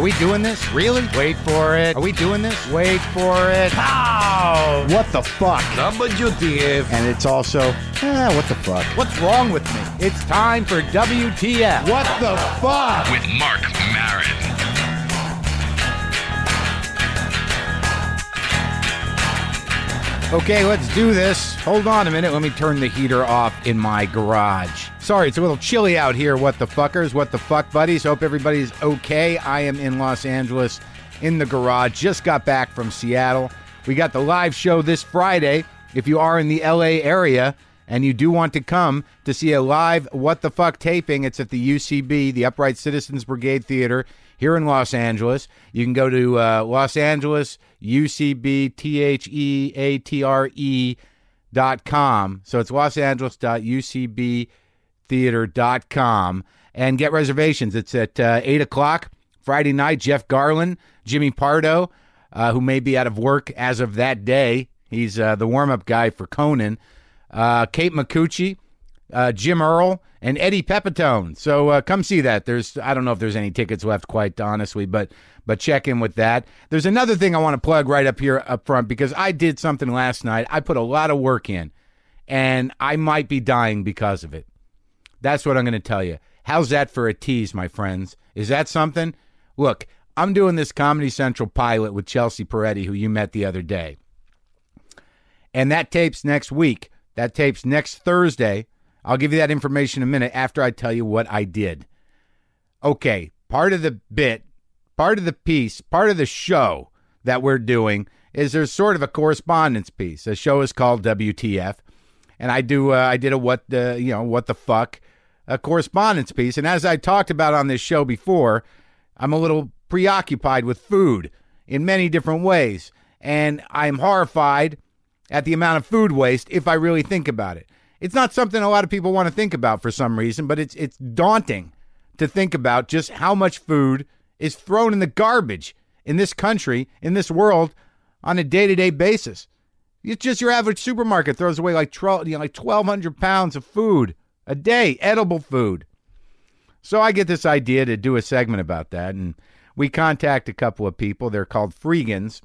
Are we doing this? Really? Wait for it. Are we doing this? Wait for it. How? What the fuck? WTF. And it's also, eh, what the fuck? What's wrong with me? It's time for WTF. What the fuck? with Marc Maron. Okay, let's do this. Hold on a minute. Let me turn the heater off in my garage. Sorry, it's a little chilly out here. What the fuckers? What the fuck buddies? Hope everybody's okay. I am in Los Angeles in the garage. Just got back from Seattle. We got the live show this Friday. If you are in the LA area and you do want to come to see a live What the Fuck taping, it's at the UCB, the Upright Citizens Brigade Theater here in Los Angeles. You can go to uh, Los Angeles UCB T H E A T R E dot com. So it's Los Angeles dot UCB theater dot com and get reservations. It's at uh, eight o'clock Friday night. Jeff Garlin, Jimmy Pardo, uh, who may be out of work as of that day. He's uh, the warm up guy for Conan. Uh, Kate Micucci, uh, Jim Earl, and Eddie Pepitone. So uh, come see that. There's I don't know if there's any tickets left, quite honestly, but but check in with that. There's another thing I want to plug right up here up front because I did something last night. I put a lot of work in, and I might be dying because of it. That's what I'm going to tell you. How's that for a tease, my friends? Is that something? Look, I'm doing this Comedy Central pilot with Chelsea Peretti, who you met the other day. And that tapes next week. That tapes next Thursday. I'll give you that information in a minute after I tell you what I did. Okay, part of the bit, part of the piece, part of the show that we're doing is there's sort of a correspondence piece. The show is called WTF, and I do uh, I did a what the you know what the fuck a correspondence piece. And as I talked about on this show before, I'm a little preoccupied with food in many different ways, and I'm horrified at the amount of food waste if I really think about it. It's not something a lot of people want to think about for some reason, but it's it's daunting to think about just how much food is thrown in the garbage in this country, in this world on a day-to-day basis. It's just your average supermarket throws away like 12, you know, like 1200 pounds of food a day, edible food. So I get this idea to do a segment about that and we contact a couple of people. They're called Freegans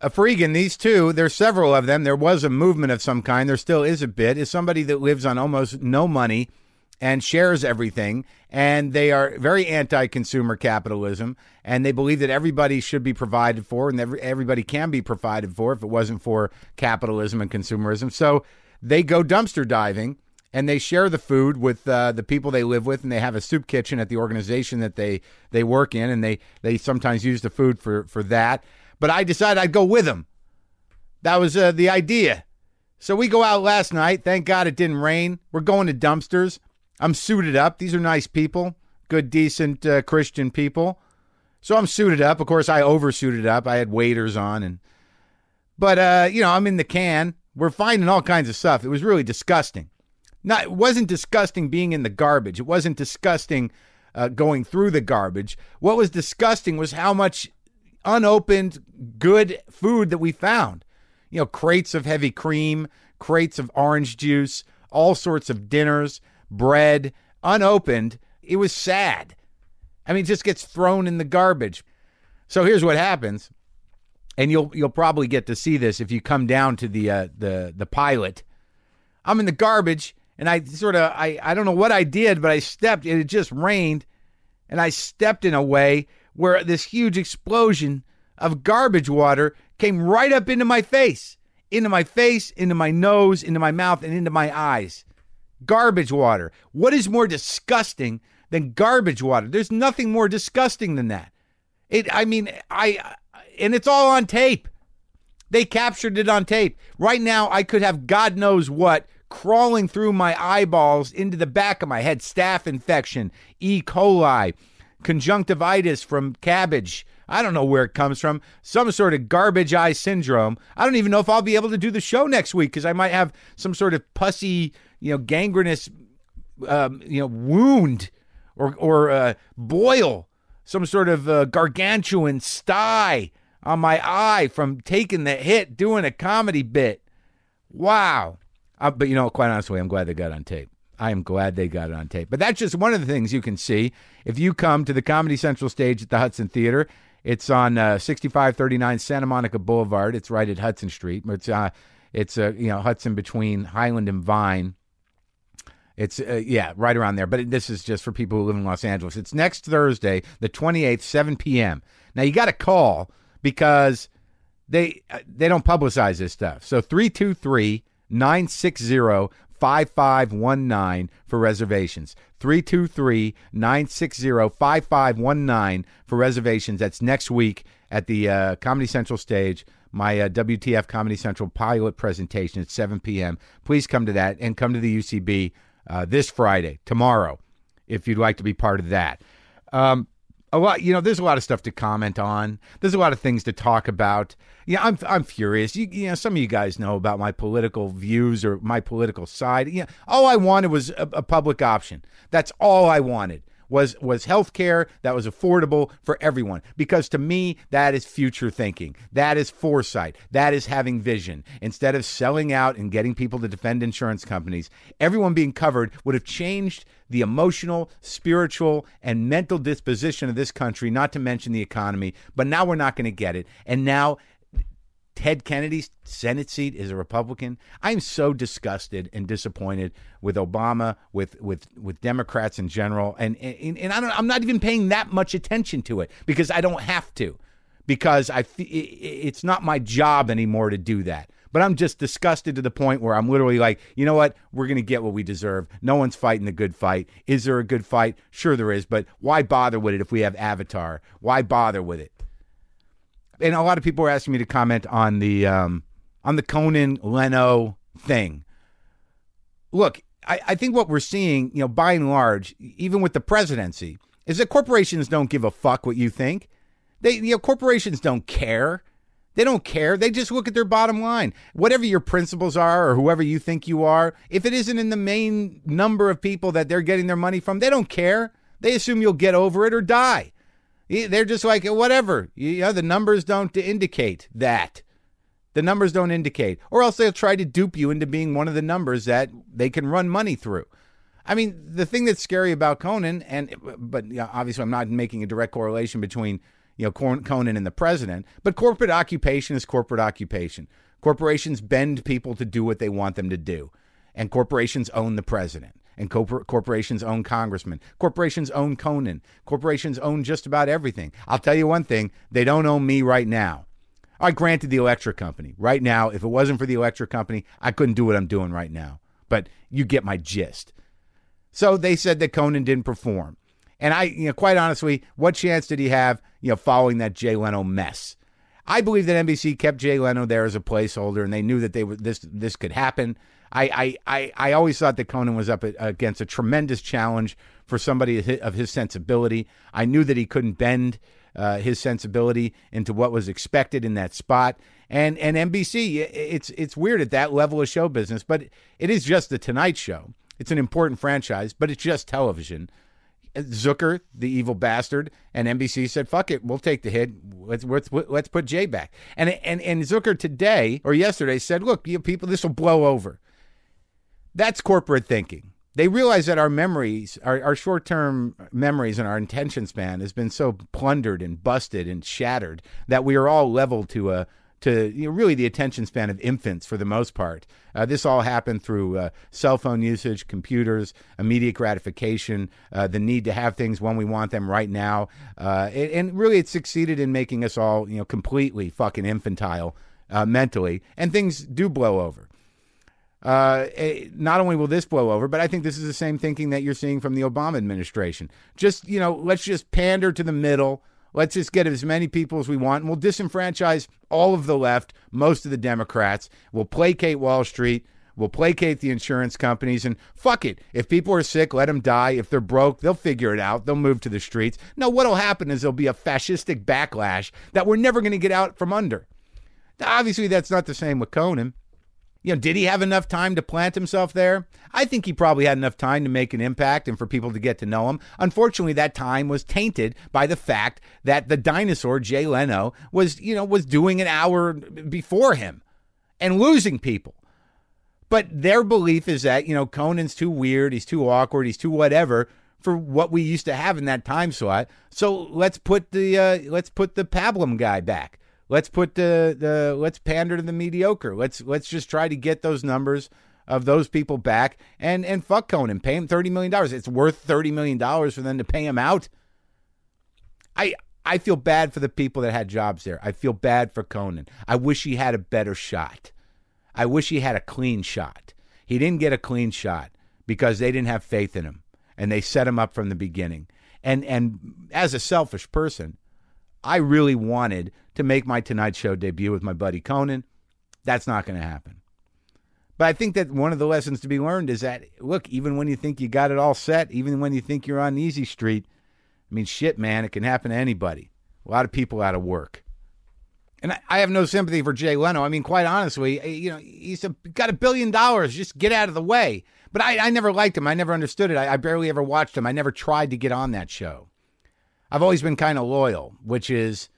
a freegan, these two, there's several of them. There was a movement of some kind. There still is a bit. Is somebody that lives on almost no money and shares everything. And they are very anti consumer capitalism. And they believe that everybody should be provided for and every, everybody can be provided for if it wasn't for capitalism and consumerism. So they go dumpster diving and they share the food with uh, the people they live with, and they have a soup kitchen at the organization that they they work in, and they they sometimes use the food for for that but I decided I'd go with them. That was uh, the idea. So we go out last night. Thank God it didn't rain. We're going to dumpsters. I'm suited up. These are nice people, good, decent uh, Christian people. So I'm suited up. Of course, I oversuited up. I had waders on, and but uh, you know, I'm in the can. We're finding all kinds of stuff. It was really disgusting. Not, it wasn't disgusting being in the garbage. It wasn't disgusting uh, going through the garbage. What was disgusting was how much unopened good food that we found. You know, crates of heavy cream, crates of orange juice, all sorts of dinners, bread, unopened. It was sad. I mean, it just gets thrown in the garbage. So here's what happens, and you'll you'll probably get to see this if you come down to the uh, the the pilot. I'm in the garbage, and I sort of I I don't know what I did, but I stepped. and It just rained, and I stepped in a way where this huge explosion of garbage water came right up into my face, into my face, into my nose, into my mouth, and into my eyes. Garbage water. What is more disgusting than garbage water? There's nothing more disgusting than that. It I mean, I and it's all on tape. They captured it on tape. Right now I could have God knows what crawling through my eyeballs into the back of my head, staph infection, E. coli, conjunctivitis from cabbage. I don't know where it comes from. Some sort of garbage eye syndrome. I don't even know if I'll be able to do the show next week because I might have some sort of pussy, you know, gangrenous, um, you know, wound or or uh, boil, some sort of uh, gargantuan sty on my eye from taking the hit doing a comedy bit. Wow. Uh, but you know, quite honestly, I'm glad they got on tape. I am glad they got it on tape. But that's just one of the things you can see if you come to the Comedy Central stage at the Hudson Theater. It's on uh, 6539 Santa Monica Boulevard. It's right at Hudson Street. It's uh, it's uh, you know Hudson between Highland and Vine. It's uh, yeah, right around there. But this is just for people who live in Los Angeles. It's next Thursday, the 28th, 7 p.m. Now you got to call because they uh, they don't publicize this stuff. So 323 960 5519 for reservations. 323 960 5519 for reservations. That's next week at the uh, Comedy Central stage. My uh, WTF Comedy Central pilot presentation at 7 p.m. Please come to that and come to the UCB uh, this Friday, tomorrow, if you'd like to be part of that. Um, a lot, you know, there's a lot of stuff to comment on. There's a lot of things to talk about. Yeah, I'm I'm furious. You, you know, some of you guys know about my political views or my political side. Yeah, all I wanted was a, a public option. That's all I wanted was was health care that was affordable for everyone. Because to me that is future thinking. That is foresight. That is having vision. Instead of selling out and getting people to defend insurance companies everyone being covered would have changed the emotional spiritual and mental disposition of this country not to mention the economy. But now we're not going to get it. And now Ted Kennedy's Senate seat is a Republican. I am so disgusted and disappointed with Obama, with with with Democrats in general, and and, and I don't, I'm not even paying that much attention to it because I don't have to, because I it's not my job anymore to do that. But I'm just disgusted to the point where I'm literally like, you know what? We're going to get what we deserve. No one's fighting the good fight. Is there a good fight? Sure, there is. But why bother with it if we have Avatar? Why bother with it? And a lot of people are asking me to comment on the um, on the Conan Leno thing. Look, I, I think what we're seeing, you know, by and large, even with the presidency, is that corporations don't give a fuck what you think. They, you know, corporations don't care. They don't care. They just look at their bottom line. Whatever your principles are or whoever you think you are, if it isn't in the main number of people that they're getting their money from, they don't care. They assume you'll get over it or die. They're just like whatever. The numbers don't indicate that. The numbers don't indicate, or else they'll try to dupe you into being one of the numbers that they can run money through. I mean, the thing that's scary about Conan, and but you know, obviously I'm not making a direct correlation between you know Conan and the president, but corporate occupation is corporate occupation. Corporations bend people to do what they want them to do, and corporations own the president and corporations own congressmen. Corporations own Conan. Corporations own just about everything. I'll tell you one thing they don't own me right now. I granted the electric company. Right now, if it wasn't for the electric company, I couldn't do what I'm doing right now. But you get my gist. So they said that Conan didn't perform. And I, you know, quite honestly, what chance did he have, you know, following that Jay Leno mess? I believe that NBC kept Jay Leno there as a placeholder, and they knew that they were this this could happen. I, I, I, always thought that Conan was up against a tremendous challenge for somebody of his sensibility. I knew that he couldn't bend uh, his sensibility into what was expected in that spot. And and NBC, it's it's weird at that level of show business, but it is just the Tonight Show. It's an important franchise, but it's just television. Zucker, the evil bastard, and NBC said, "Fuck it, we'll take the hit. Let's let's, let's put Jay back." And and and Zucker today or yesterday said, "Look, you people, this will blow over." That's corporate thinking. They realize that our memories, our, our short term memories and our attention span has been so plundered and busted and shattered that we are all leveled to a to you know, really the attention span of infants for the most part. Uh, this all happened through uh, cell phone usage, computers, immediate gratification, uh, the need to have things when we want them right now, uh, and, really it succeeded in making us all you know completely fucking infantile uh, mentally, and things do blow over. Uh, eh, not only will this blow over, but I think this is the same thinking that you're seeing from the Obama administration. Just, you know, let's just pander to the middle. Let's just get as many people as we want. And we'll disenfranchise all of the left, most of the Democrats. We'll placate Wall Street. We'll placate the insurance companies. And fuck it. If people are sick, let them die. If they're broke, they'll figure it out. They'll move to the streets. No, what'll happen is there'll be a fascistic backlash that we're never going to get out from under. Now, obviously, that's not the same with Conan. You know, did he have enough time to plant himself there? I think he probably had enough time to make an impact and for people to get to know him. Unfortunately, that time was tainted by the fact that the dinosaur Jay Leno was, you know, was doing an hour before him and losing people. But their belief is that, you know, Conan's too weird, he's too awkward, he's too whatever for what we used to have in that time slot. So let's put the uh, let's put the Pablum guy back. Let's put the the let's pander to the mediocre. Let's let's just try to get those numbers of those people back and and fuck Conan. Pay him thirty million dollars. It's worth thirty million dollars for them to pay him out. I I feel bad for the people that had jobs there. I feel bad for Conan. I wish he had a better shot. I wish he had a clean shot. He didn't get a clean shot because they didn't have faith in him and they set him up from the beginning. And and as a selfish person, I really wanted to make my Tonight Show debut with my buddy Conan. That's not going to happen. But I think that one of the lessons to be learned is that look, even when you think you got it all set, even when you think you're on easy street, I mean, shit, man, it can happen to anybody. A lot of people out of work. And I, have no sympathy for Jay Leno. I mean, quite honestly, eh, you know, he's a, got a billion dollars. Just get out of the way. But I, I never liked him. I never understood it. I, I barely ever watched him. I never tried to get on that show. I've always been kind of loyal, which is,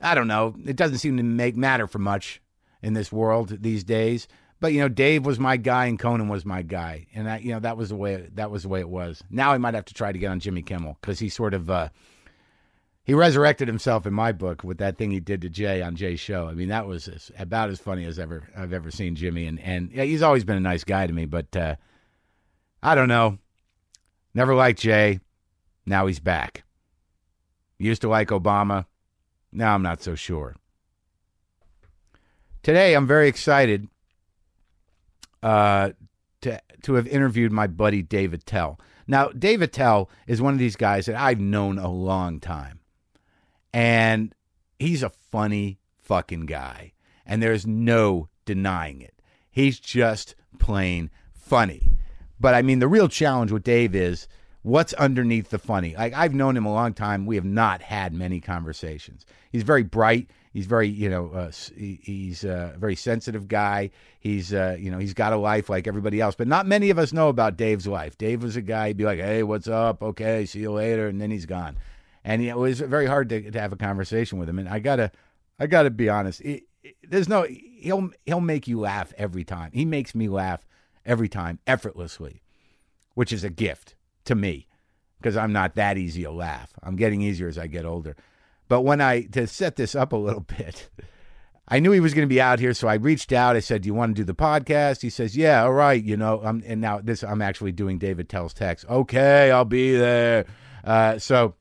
I don't know, it doesn't seem to make matter for much in this world these days. But you know, Dave was my guy and Conan was my guy, and that you know that was the way that was the way it was. Now I might have to try to get on Jimmy Kimmel because he sort of uh, he resurrected himself in my book with that thing he did to Jay on Jay's show. I mean, that was as, about as funny as ever I've ever seen Jimmy, and and yeah, he's always been a nice guy to me. But uh, I don't know, never liked Jay. Now he's back. Used to like Obama. Now I'm not so sure. Today I'm very excited uh, to to have interviewed my buddy Dave Attell. Now, Dave Attell is one of these guys that I've known a long time. And he's a funny fucking guy. And there's no denying it. He's just plain funny. But I mean, the real challenge with Dave is what's underneath the funny. Like I've known him a long time. We have not had many conversations. He's very bright. He's very, you know, uh, he's a very sensitive guy. He's, uh, you know, he's got a life like everybody else, but not many of us know about Dave's life. Dave was a guy, he'd be like, hey, what's up? Okay, see you later. And then he's gone. And it was very hard to, to have a conversation with him. And I gotta, I gotta be honest. It, it, there's no, he'll, he'll make you laugh every time. He makes me laugh every time effortlessly, which is a gift to me because I'm not that easy to laugh. I'm getting easier as I get older. But when I, to set this up a little bit, I knew he was going to be out here, so I reached out. I said, "Do you want to do the podcast?" He says, "Yeah, all right." You know, I'm, and now this I'm actually doing Dave Attell's text. Okay, I'll be there. Uh, so,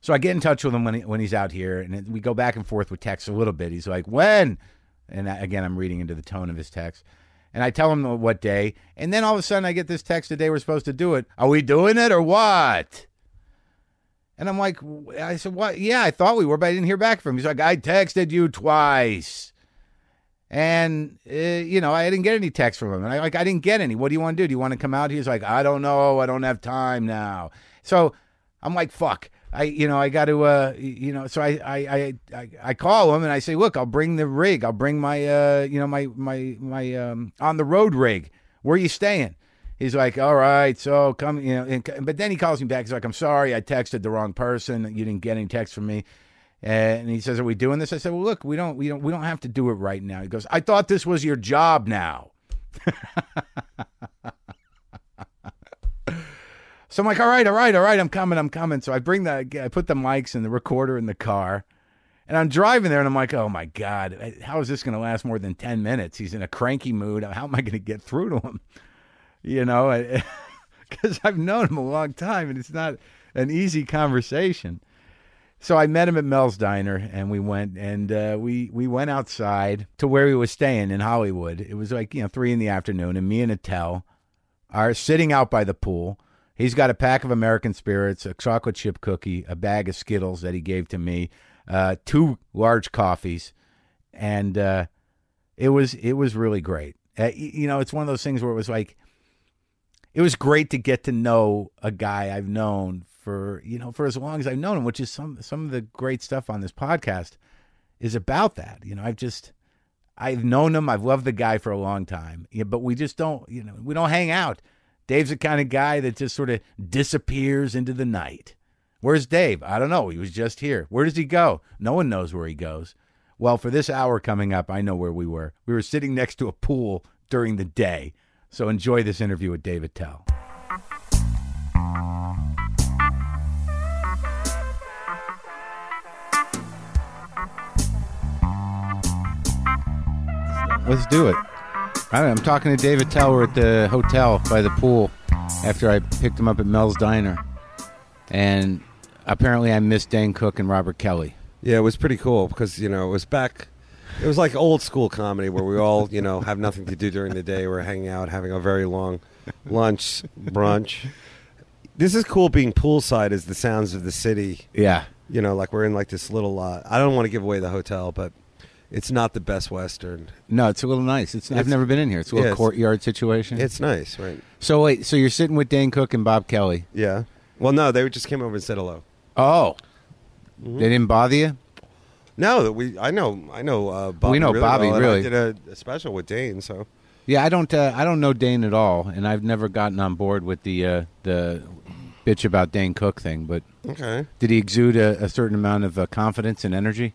so I get in touch with him when he, when he's out here, and we go back and forth with text a little bit. He's like, "When?" And again, I'm reading into the tone of his text, and I tell him what day, and then all of a sudden I get this text the day we're supposed to do it. Are we doing it or what? And I'm like, I said, what? Yeah, I thought we were, but I didn't hear back from him. He's like, I texted you twice. And, uh, you know, I didn't get any text from him. And I like, I didn't get any. What do you want to do? Do you want to come out? He's like, I don't know. I don't have time now. So I'm like, fuck. I, you know, I got to, uh, you know, so I, I, I, I call him and I say, look, I'll bring the rig. I'll bring my, uh, you know, my, my, my, um, on the road rig. Where are you staying? He's like, all right, so come, you know, and, but then he calls me back. He's like, I'm sorry, I texted the wrong person. You didn't get any text from me. And he says, "Are we doing this?" I said, "Well, look, we don't, we don't, we don't have to do it right now." He goes, "I thought this was your job now." so I'm like, "All right, all right, all right, I'm coming, I'm coming." So I bring the, I put the mics and the recorder in the car, and I'm driving there, and I'm like, "Oh my god, how is this going to last more than ten minutes?" He's in a cranky mood. How am I going to get through to him? you know, because I've known him a long time and it's not an easy conversation. So I met him at Mel's Diner and we went and uh, we we went outside to where he was staying in Hollywood. It was like you know three in the afternoon, and me and Attell are sitting out by the pool. He's got a pack of American Spirits, a chocolate chip cookie, a bag of Skittles that he gave to me, uh, two large coffees, and uh, it was it was really great. Uh, you know, it's one of those things where it was like it was great to get to know a guy I've known for you know for as long as I've known him, which is some some of the great stuff on this podcast is about that. You know, I've just I've known him, I've loved the guy for a long time, yeah, but we just don't you know we don't hang out. Dave's the kind of guy that just sort of disappears into the night. Where's Dave? I don't know. He was just here. Where does he go? No one knows where he goes. Well, for this hour coming up, I know where we were. We were sitting next to a pool during the day. So enjoy this interview with Dave Attell. Let's do it. Right, I'm talking to Dave Attell. We're at the hotel by the pool after I picked him up at Mel's Diner. And apparently I missed Dane Cook and Robert Kelly. Yeah, it was pretty cool because you know it was back. It was like old school comedy where we all you know have nothing to do during the day. We're hanging out, having a very long lunch, brunch. This is cool being poolside as the sounds of the city. Yeah. You know, like we're in like this little. Uh, I don't want to give away the hotel, but it's not the best Western. No, it's a little nice. It's, I've It's- never been in here. It's a little yeah, it's- courtyard situation. It's nice, right? so wait, so you're sitting with Dane Cook and Bob Kelly. Yeah. Well, no, they just came over and said hello. Oh. Mm-hmm. They didn't bother you? No, that we. I know. I know. Uh, Bobby We know really Bobby, well, and I really. did a, a special with Dane, so Yeah, I don't. Uh, I don't know Dane at all, and I've never gotten on board with the uh, the bitch about Dane Cook thing. But okay. did he exude a, a certain amount of uh, confidence and energy?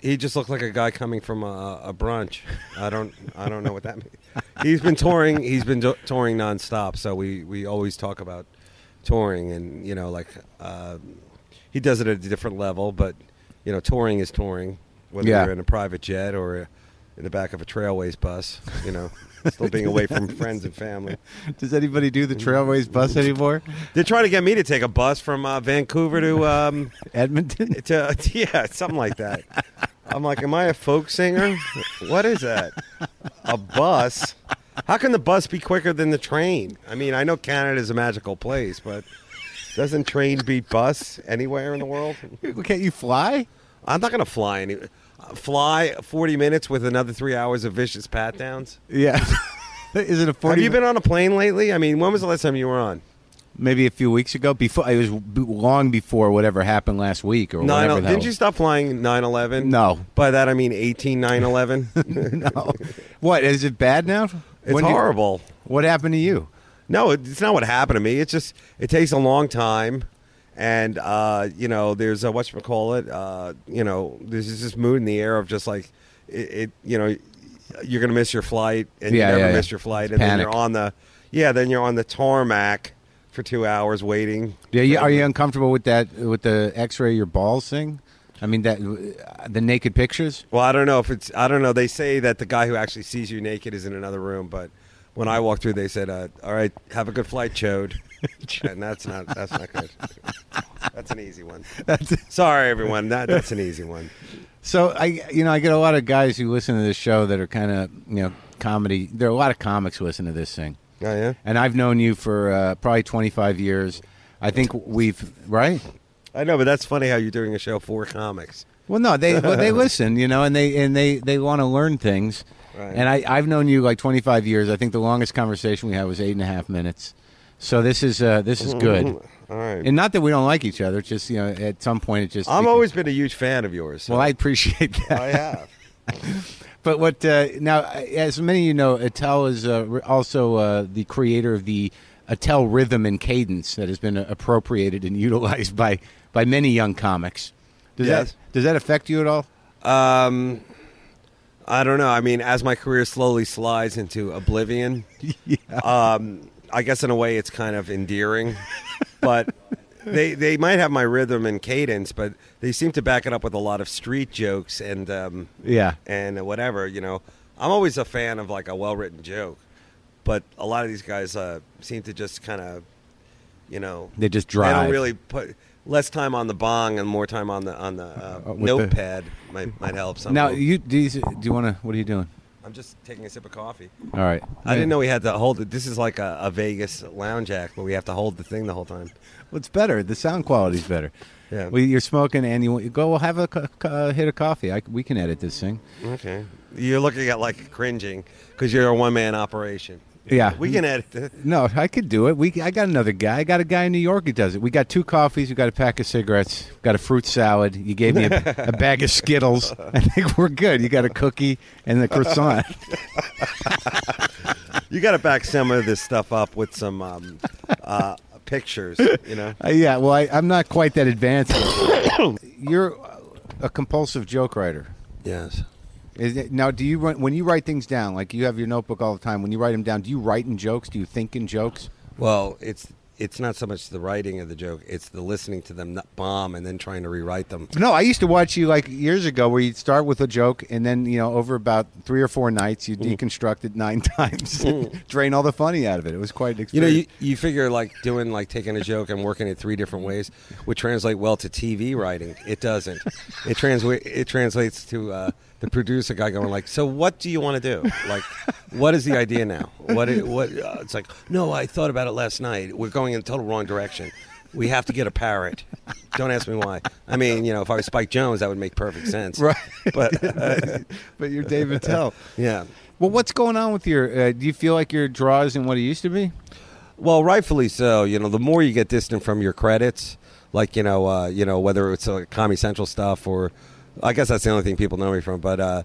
He just looked like a guy coming from a, a brunch. I don't. I don't know what that means. He's been touring. He's been do- touring nonstop. So we we always talk about touring, and you know, like uh, he does it at a different level, but you know, touring is touring, whether Yeah. you're in a private jet or in the back of a Trailways bus. You know, still being away from friends and family. Does anybody do the Trailways bus anymore? They're trying to get me to take a bus from uh, Vancouver to. Um, Edmonton? to yeah, something like that. I'm like, am I a folk singer? What is that? A bus? How can the bus be quicker than the train? I mean, I know Canada's a magical place, but doesn't train beat bus anywhere in the world? Can't you fly? I'm not going to fly any. Fly 40 minutes with another three hours of vicious pat downs. Yeah. Is it a forty? Have you been on a plane lately? I mean, when was the last time you were on? maybe a few weeks ago? Before it was long before whatever happened last week or Nine, whatever. didn't you stop flying 9 11? No. By that I mean 18 9 11. no. What is it bad now? It's When did- horrible. what happened to you? No, it's not what happened to me. It's just it takes a long time, and uh, you know, there's a what you call it. Uh, you know, there's this mood in the air of just like it. it you know, you're gonna miss your flight, and Yeah, you never yeah, miss yeah. your flight, It's and then you're on the yeah, then you're on the tarmac for two hours waiting. Yeah, you, are you uncomfortable with that? With the X-ray your balls thing? I mean that the naked pictures. Well, I don't know if it's. I don't know. They say that the guy who actually sees you naked is in another room, but when I walked through, they said, uh, "All right, have a good flight, Chode," and that's not. That's not good. That's an easy one. That's Sorry, everyone. That, that's an easy one. So I, you know, I get a lot of guys who listen to this show that are kind of, you know, comedy. There are a lot of comics who listen to this thing, Oh yeah. and I've known you for uh, probably 25 years. I think we've right. I know, but that's funny how you're doing a show for comics. Well, no, they well, they listen, you know, and they and they they want to learn things. Right. And I, I've known you like 25 years. I think the longest conversation we had was eight and a half minutes. So this is uh, this is good. All right. And not that we don't like each other. It's just you know, at some point it just. Beca- always been a huge fan of yours. so- Well, I appreciate that. I have. But what uh, now? As many of you know, Attell is uh, also uh, the creator of the Attell rhythm and cadence that has been uh, appropriated and utilized by by many young comics. Does Yes. that does that affect you at all? Um, I don't know. I mean, as my career slowly slides into oblivion, um, I guess in a way it's kind of endearing. but they they might have my rhythm and cadence, but they seem to back it up with a lot of street jokes and um, Yeah. and whatever. You know, I'm always a fan of like a well written joke, but a lot of these guys uh, seem to just kind of, you know, They just drive. They don't really put less time on the bong and more time on the on the uh, Uh, with the- notepad might might help. Some Now you do you, do you want to? What are you doing? I'm just taking a sip of coffee. All right. I didn't know we had to hold it. This is like a, a Vegas lounge act where we have to hold the thing the whole time. Well, it's better. The sound quality's better. Yeah. Well, you're smoking, and you, you go. Well, have a co- co- hit of coffee. I, we can edit this thing. Okay. You're looking at like cringing because you're a one man operation. Yeah. We can edit it. No, I could do it. We, I got another guy. I got a guy in New York who does it. We got two coffees. We got a pack of cigarettes. Got a fruit salad. You gave me a, a bag of Skittles. I think we're good. You got a cookie and the croissant. You got to back some of this stuff up with some um, uh, pictures. You know. Uh, yeah. Well, I, I'm not quite that advanced. You're a compulsive joke writer. Yes. Is now, do you when you write things down? Like you have your notebook all the time. When you write them down, do you write in jokes? Do you think in jokes? Well, it's it's not so much the writing of the joke; it's the listening to them bomb and then trying to rewrite them. No, I used to watch you like years ago, where you'd start with a joke, and then you know, over about three or four nights, you Mm. deconstruct it nine times, drain all the funny out of it. It was quite an You know, you, you figure like doing like taking a joke and working it three different ways would translate well to TV writing. It doesn't. It translates. It translates to uh, the producer guy going like, "So what do you want to do? Like, what is the idea now? What? What? Uh, it's like, no, I thought about it last night. We're going in total wrong direction. We have to get a parrot. Don't ask me why. I mean, you know, if I was Spike Jonze, that would make perfect sense. Right. But uh, but you're Dave Attell. yeah. Well, what's going on with your? Uh, do you feel like your draw isn't what it used to be? Well, rightfully so. You know, the more you get distant from your credits, like you know, uh, you know, whether it's uh, Comedy Central stuff or, I guess that's the only thing people know me from. But uh,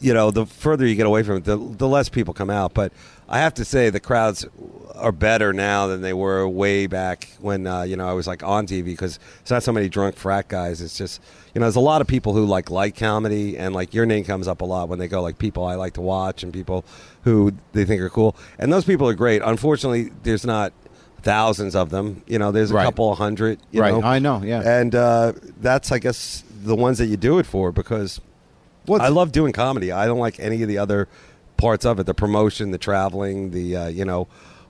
you know, the further you get away from it, the, the less people come out. But I have to say, the crowds are better now than they were way back when uh, you know I was like on TV because it's not so many drunk frat guys. It's just you know, there's a lot of people who like like comedy and like your name comes up a lot when they go like people I like to watch and people who they think are cool. And those people are great. Unfortunately, there's not thousands of them. You know, there's a Right. couple hundred. You Right. know? I know, yeah. And uh, that's I guess the ones that you do it for because Well, I love doing comedy. I don't like any of the other parts of it. The promotion, the traveling, the uh, you know.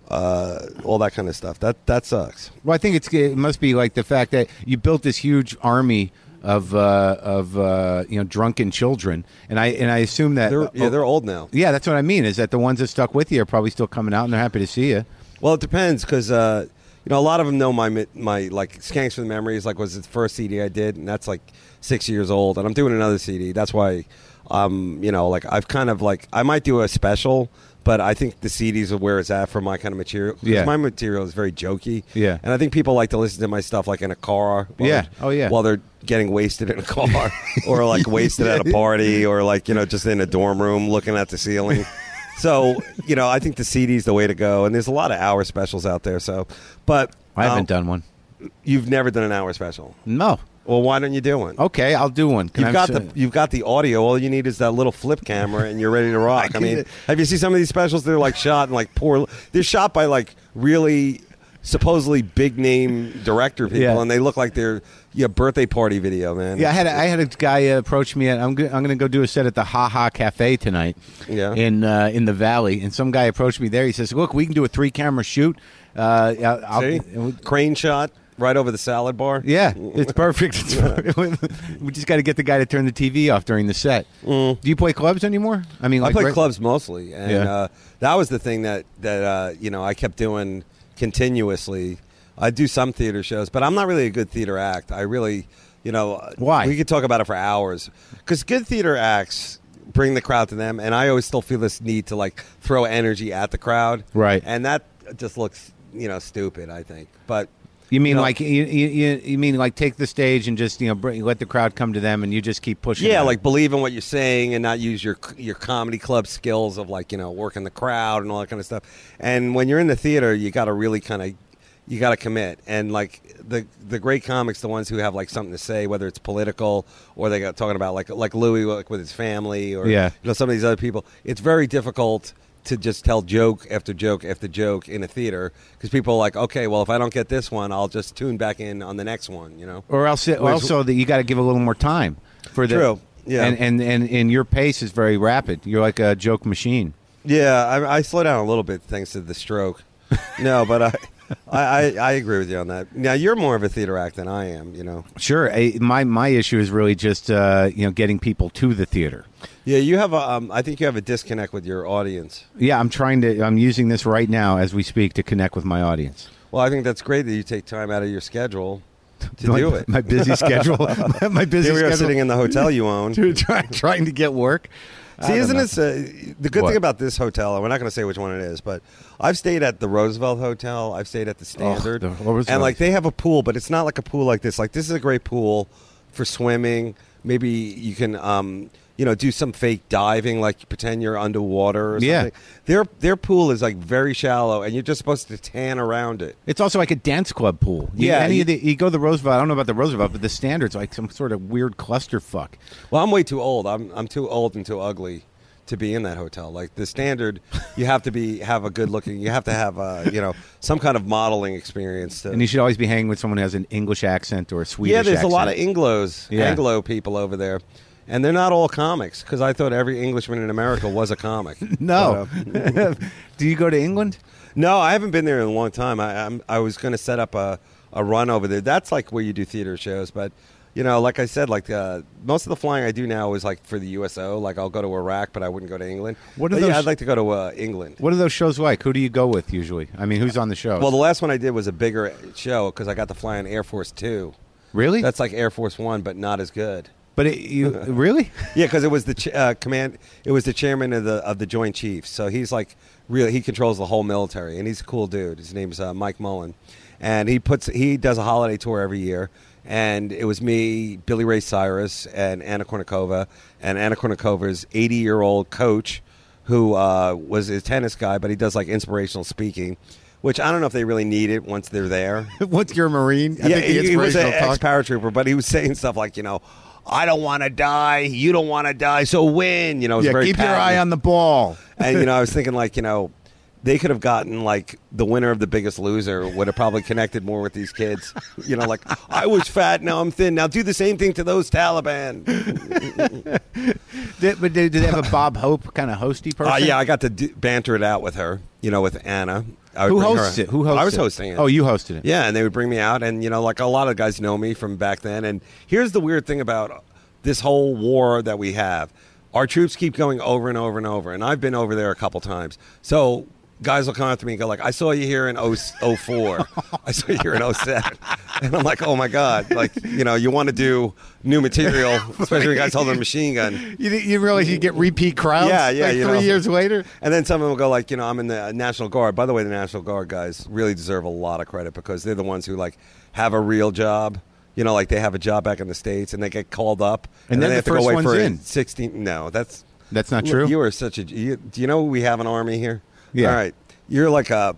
Uh, all that kind of stuff. That that sucks. Well, I think it's it must be like the fact that you built this huge army of uh, of uh, you know drunken children, and I and I assume that They're, yeah, oh, they're old now. yeah, that's what I mean. Is that the ones that stuck with you are probably still coming out and they're happy to see you. Well, it depends because uh, you know a lot of them know my mi- my like Skanks for the Memories like was the first CD I did, and that's like six years old, and I'm doing another CD. That's why, um, you know, like I've kind of like I might do a special, but I think the CDs are where it's at for my kind of material. Yeah. my material is very jokey. Yeah. and I think people like to listen to my stuff like in a car. Yeah. Oh, yeah. While they're getting wasted in a car, or like wasted at a party, or like you know just in a dorm room looking at the ceiling. So you know, I think the CD's the way to go, and there's a lot of hour specials out there. So, but I haven't um, done one. You've never done an hour special. No. Well, why don't you do one? Okay, I'll do one. Can You've I got the you've got the audio. All you need is that little flip camera, and you're ready to rock. I, mean, have you seen some of these specials? They're like shot and like poor. They're shot by like really supposedly big name director people, Yeah. and they look like they're yeah birthday party video, man. Yeah, I had a, I had a guy approach me. At, I'm go- I'm going to go do a set at the Ha Ha Cafe tonight. Yeah. In uh, in the Valley, and some guy approached me there. He says, "Look, we can do a three camera shoot. Uh, I'll, I'll- See? crane shot right over the salad bar. Yeah, it's perfect. It's perfect. we just got to get the guy to turn the TV off during the set. Do you play clubs anymore? I mean, I play reg- clubs mostly, and Yeah. uh, that was the thing that that uh, you know I kept doing continuously. I do some theater shows, but I'm not really a good theater act. I really, you know, Why? we could talk about it for hours because good theater acts bring the crowd to them, and I always still feel this need to like throw energy at the crowd, Right. And that just looks you know stupid. I think, but You mean you know- like you, you, you mean like take the stage and just you know bring, let the crowd come to them and you just keep pushing. Yeah, them? like believe in what you're saying and not use your your comedy club skills of like you know working the crowd and all that kind of stuff. And when you're in the theater, you got to really kind of you got to commit. And like the the great comics, the ones who have like something to say, whether it's political or they got talking about like like Louis like with his family or Yeah. you know some of these other people. It's very difficult to just tell joke after joke after joke in a theater because people are like, okay, well if I don't get this one, I'll just tune back in on the next one. You know. or else it, Whereas- also that you got to give a little more time for the True, yeah. and, and and and your pace is very rapid. You're like a joke machine. Yeah, I, I slow down a little bit thanks to the stroke. no, but I, I, I, I agree with you on that. Now you're more of a theater act than I am. You know. Sure, I, my my issue is really just uh, you know getting people to the theater. Yeah, you have a. Um, I think you have a disconnect with your audience. Yeah, I'm trying to. I'm using this right now as we speak to connect with my audience. Well, I think that's great that you take time out of your schedule to my, do it. My busy schedule. my busy Here we are schedule. sitting in the hotel you own. to try, trying to get work. See, isn't this uh, the good What? thing about this hotel? And we're not going to say which one it is, but I've stayed at the Roosevelt Hotel. I've stayed at the Standard, the and like they have a pool, but it's not like a pool like this. Like this is a great pool for swimming. Maybe you can, um, you know, do some fake diving, like pretend you're underwater or Yeah. something. Their their pool is like very shallow, and you're just supposed to tan around it. It's also like a dance club pool. You, Yeah, any you- of the, you go to the Roosevelt. I don't know about the Roosevelt, but the standards like some sort of weird clusterfuck. Well, I'm way too old. I'm I'm too old and too ugly to be in that hotel. Like the standard, you have to be have a good looking. You have to have uh, you know some kind of modeling experience. To, And you should always be hanging with someone who has an English accent or a Swedish. yeah, there's accent. a lot of Anglo's, Yeah. Anglo people over there, and they're not all comics because I thought every Englishman in America was a comic. No. But, uh, Do you go to England? no, I haven't been there in a long time. I I'm, I was going to set up a a run over there. That's like where you do theater shows, but. You know, like I said, like uh, most of the flying I do now is like for the USO. Like I'll go to Iraq, but I wouldn't go to England. What are But yeah, I'd like to go to uh, England. What are those shows like? Who do you go with usually? I mean, who's on the show? Well, the last one I did was a bigger show because I got to fly on Air Force Two. really? That's like Air Force One, but not as good. But it, you really? Yeah, because it was the ch- uh, command. It was the chairman of the of the Joint Chiefs. So he's like really he controls the whole military, and he's a cool dude. His name's uh, Mike Mullen, and he puts he does a holiday tour every year. And it was me, Billy Ray Cyrus, and Anna Kournikova, and Anna Kournikova's 80 year old coach, who uh, was a tennis guy, but he does like inspirational speaking, which I don't know if they really need it once they're there. What's your Marine? I yeah, think the he, he was an ex paratrooper, but he was saying stuff like, you know, I don't want to die, you don't want to die, so win. You know, it was Yeah, very keep your eye on the ball. And you know, I was thinking like, you know, they could have gotten like the winner of the Biggest Loser would have probably connected more with these kids. You know, like I was fat, now I'm thin. Now do the same thing to those Taliban. Did, but did, did they have a Bob Hope kind of hosty person? Uh, yeah, I got to do, banter it out with her. You know, with Anna. Who hosts it? Who hosts I was it? hosting it. Oh, you hosted it. Yeah, and they would bring me out, and you know, like a lot of guys know me from back then. And here's the weird thing about this whole war that we have: our troops keep going over and over and over. And I've been over there a couple times, so guys will come up to me and go like, "I saw you here in 0- 04. I saw you here in 07. and I'm like, "Oh my god!" Like, you know, you want to do new material, especially when guys holding a machine gun. You, didn't- you realize you get repeat crowds? Yeah, yeah, Like you three know. years later. And then some of them will go like, you know, I'm in the National Guard. By the way, the National Guard guys really deserve a lot of credit because they're the ones who like have a real job. You know, like they have a job back in the states and they get called up And then they're they the have to go first away ones for in. 16. No, that's That's not true. You are such a. You, do you know we have an army here? Yeah. All right. You're like a.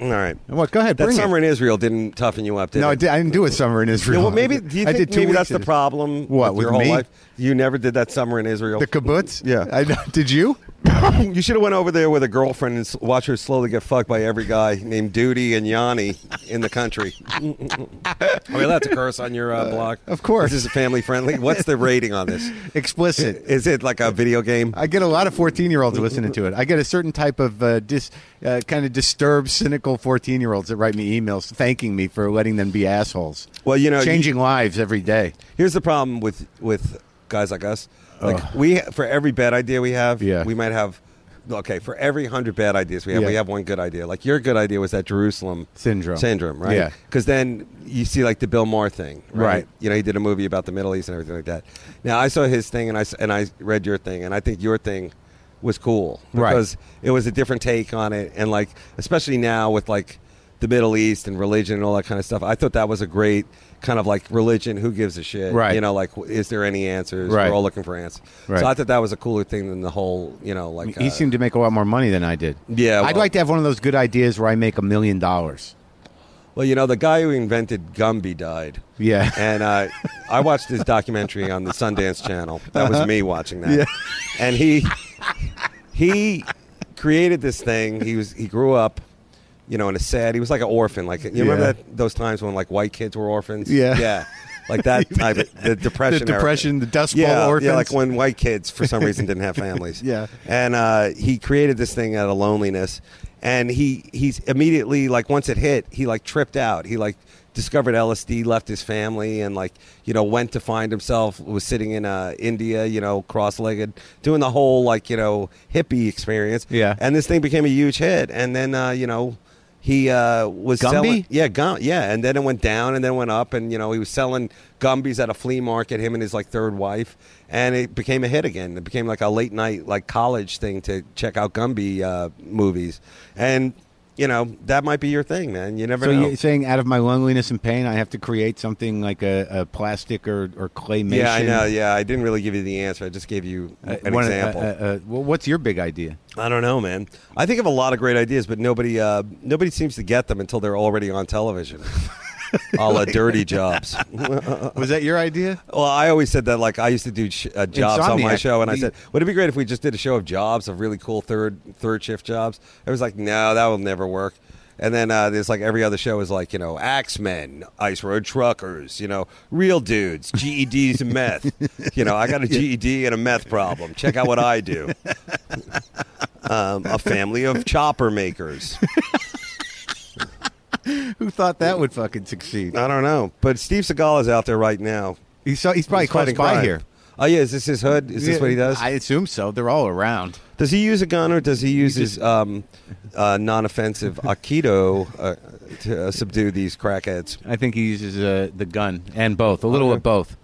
All right. What? Go ahead. That bring summer it. in Israel didn't toughen you up, did No, it? I, did, I didn't do a summer in Israel. Yeah, well, maybe do you I think did two maybe that's the problem What, with your with whole me? life? You never did that summer in Israel. The kibbutz. Yeah. I, did you? You should have went over there with a girlfriend and watched her slowly get fucked by every guy named Duty and Yanni in the country. Are we allowed to curse on your uh, blog? of course. This is family friendly. What's the rating on this? Explicit. Is it like a video game? I get a lot of 14 year olds listening to it. I get a certain type of uh, dis, uh, kind of disturbed, cynical 14 year olds that write me emails thanking me for letting them be assholes. Well, you know, you- changing lives every day. Here's the problem with with guys like us. Like we for every bad idea we have, Yeah. we might have. Okay, for every hundred bad ideas we have, Yeah. we have one good idea. Like your good idea was that Jerusalem Syndrome. syndrome, right? Yeah. Because then you see like the Bill Maher thing, right? Right. You know, he did a movie about the Middle East and everything like that. Now I saw his thing and I and I read your thing and I think your thing was cool Right. because it was a different take on it and like especially now with like the Middle East and religion and all that kind of stuff. I thought that was a great kind of like religion. Who gives a shit? Right. You know, like is there any answers? Right. We're all looking for answers. Right. So I thought that was a cooler thing than the whole. You know, like he uh, seemed to make a lot more money than I did. Yeah, I'd like to have one of those good ideas where I make a million dollars. Well, you know, the guy who invented Gumby died. Yeah. And uh, I watched his documentary on the Sundance Channel. That was me watching that. Yeah. And he he created this thing. He was he grew up, you know, in a sad. He was like an orphan. Like you remember that those times when like white kids were orphans. Yeah. Yeah. Like that type of the depression. The era. depression, the Dust Bowl yeah, orphans. Yeah, like when white kids for some reason didn't have families. Yeah. And uh, he created this thing out of loneliness, and he he's immediately like once it hit, he like tripped out. He like discovered LSD, left his family, and like you know went to find himself. Was sitting in uh, India, you know, cross-legged, doing the whole like you know hippie experience. Yeah. And this thing became a huge hit, and then uh, you know. He uh, was Gumby? selling, yeah, gum, yeah, and then it went down, and then went up, and you know he was selling Gumbies at a flea market. Him and his like third wife, and it became a hit again. It became like a late night like college thing to check out Gumby uh, movies, and you know, that might be your thing, man. You never So know. you're saying out of my loneliness and pain, I have to create something like a, a plastic or, or claymation? yeah, I know. Yeah, I didn't really give you the answer. I just gave you Uh, an one- uh, example. uh, uh, well, what's your big idea? I don't know, man. I think of a lot of great ideas, but nobody uh, nobody seems to get them until they're already on television. a la dirty jobs. Was that your idea? Well, I always said that. Like I used to do sh- uh, jobs on my Insomniac. show, and I The- said, "Would it be great if we just did a show of jobs, of really cool third third shift jobs?" I was like, "No, that will never work." And then uh, there's like every other show is like you know axemen, ice road truckers, you know real dudes, GEDs and meth. you know I got a GED and a meth problem. Check out what I do. Um, a family of chopper makers. Who thought that would fucking succeed? I don't know, but Steve Seagal is out there right now. He's, so, he's probably He's close fighting by crime. here. Oh yeah, is this his hood? Is this what he does? I assume so. They're all around. Does he use a gun or does he use his um, uh, non-offensive aikido uh, to uh, subdue these crackheads? I think he uses uh, the gun and both, a little Okay. of both.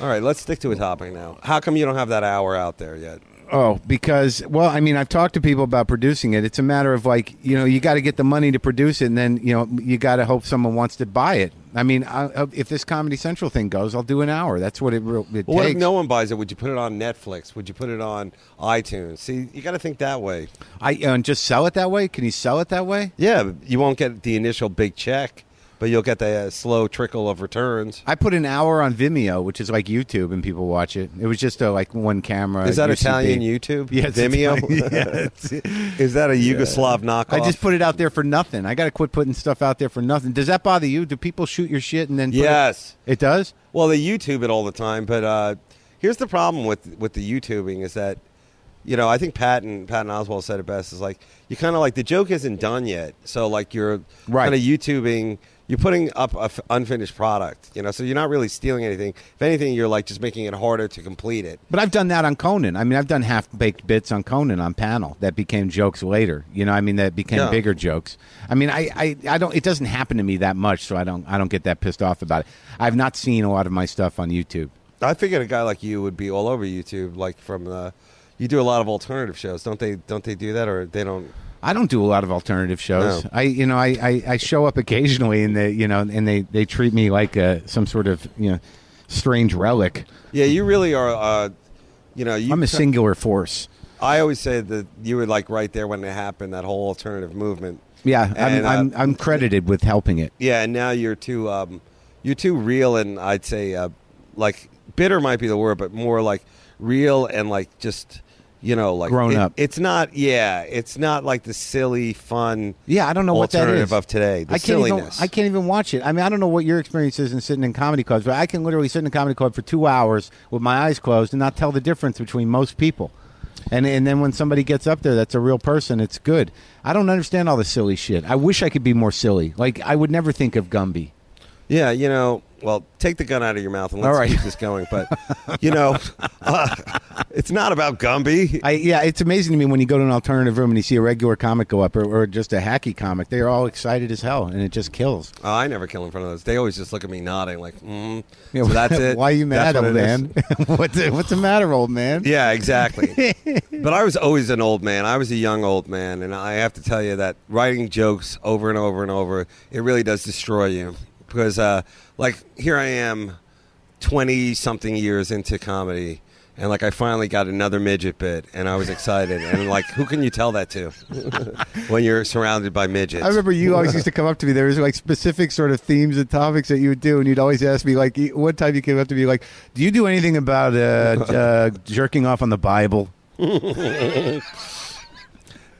All right, let's stick to a topic now. How come you don't have that hour out there yet? Oh, because well, I mean, I've talked to people about producing it. It's a matter of like, you know, you got to get the money to produce it, and then you know, you got to hope someone wants to buy it. I mean, I, if this Comedy Central thing goes, I'll do an hour. That's what it, real- it Well, what takes. if no one buys it? Would you put it on Netflix? Would you put it on iTunes? See, you got to think that way. I uh, and just sell it that way. Can you sell it that way? Yeah, you won't get the initial big check, but you'll get the uh, slow trickle of returns. I put an hour on Vimeo, which is like YouTube, and people watch it. It was just a, like one camera. Is that UCB. Italian YouTube? Yeah, Vimeo. Yeah, Is that a Yugoslav knockoff? I just put it out there for nothing. I got to quit putting stuff out there for nothing. Does that bother you? Do people shoot your shit and then? put it- yes. it does. Well, they YouTube it all the time, but uh, here's the problem with with the YouTubing is that, you know, I think Patton Patton Oswalt said it best. Is like you kind of like the joke isn't done yet, so like you're Right. kind of YouTubing. You're putting up a f- unfinished product, you know, so you're not really stealing anything. If anything, you're like just making it harder to complete it. But I've done that on Conan. I mean, I've done half baked bits on Conan on panel that became jokes later. You know, I mean, that became Yeah. bigger jokes. I mean, I, I, I don't. It doesn't happen to me that much, so I don't. I don't get that pissed off about it. I've not seen a lot of my stuff on YouTube. I figured a guy like you would be all over YouTube, like from the. You do a lot of alternative shows, don't they? Don't they do that, or they don't? I don't do a lot of alternative shows. No. I, you know, I, I, I show up occasionally, and they, you know, and they, they treat me like uh, some sort of, you know, strange relic. Yeah, you really are. Uh, you know, you I'm a singular force. I always say that you were like right there when it happened, that whole alternative movement. Yeah, And, I'm, uh, I'm, I'm credited with helping it. Yeah, and now you're too um, you're too real, and I'd say uh, like bitter might be the word, but more like real and like just you know like Grown it- up. It's not, yeah, it's not like the silly fun. Yeah, I don't know what that is of today. The I can't even. silliness. I can't even watch it. I mean, I don't know what your experience is in sitting in comedy clubs, but I can literally sit in a comedy club for two hours with my eyes closed and not tell the difference between most people. And and then when somebody gets up there, that's a real person. It's good. I don't understand all the silly shit. I wish I could be more silly. Like I would never think of Gumby. Yeah, you know, well, take the gun out of your mouth and let's All right. keep this going. But you know, uh, it's not about Gumby. I yeah, it's amazing to me when you go to an alternative room and you see a regular comic go up or, or just a hacky comic. They are all excited as hell, and it just kills. Oh, I never kill in front of those. They always just look at me nodding, like, mm. Yeah, so that's it. Why are you mad, That's old man? what's the, what's the matter, old man? Yeah, exactly. but I was always an old man. I was a young old man, and I have to tell you that writing jokes over and over and over, it really does destroy you. Because, uh, like, here I am, twenty something years into comedy, and like I finally got another midget bit, and I was excited. and like, who can you tell that to when you're surrounded by midgets? I remember you always used to come up to me. There was like specific sort of themes and topics that you would do, and you'd always ask me like, one time you came up to me like, "Do you do anything about uh, uh, jerking off on the Bible?"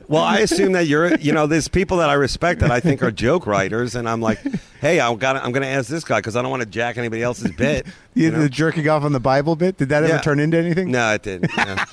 Well, I assume that you're, you know, there's people that I respect that I think are joke writers, and I'm like, hey, I'm gonna, I'm going to ask this guy because I don't want to jack anybody else's bit. You, you know? The jerking off on the Bible bit. Did that Yeah. ever turn into anything? No, it didn't. yeah.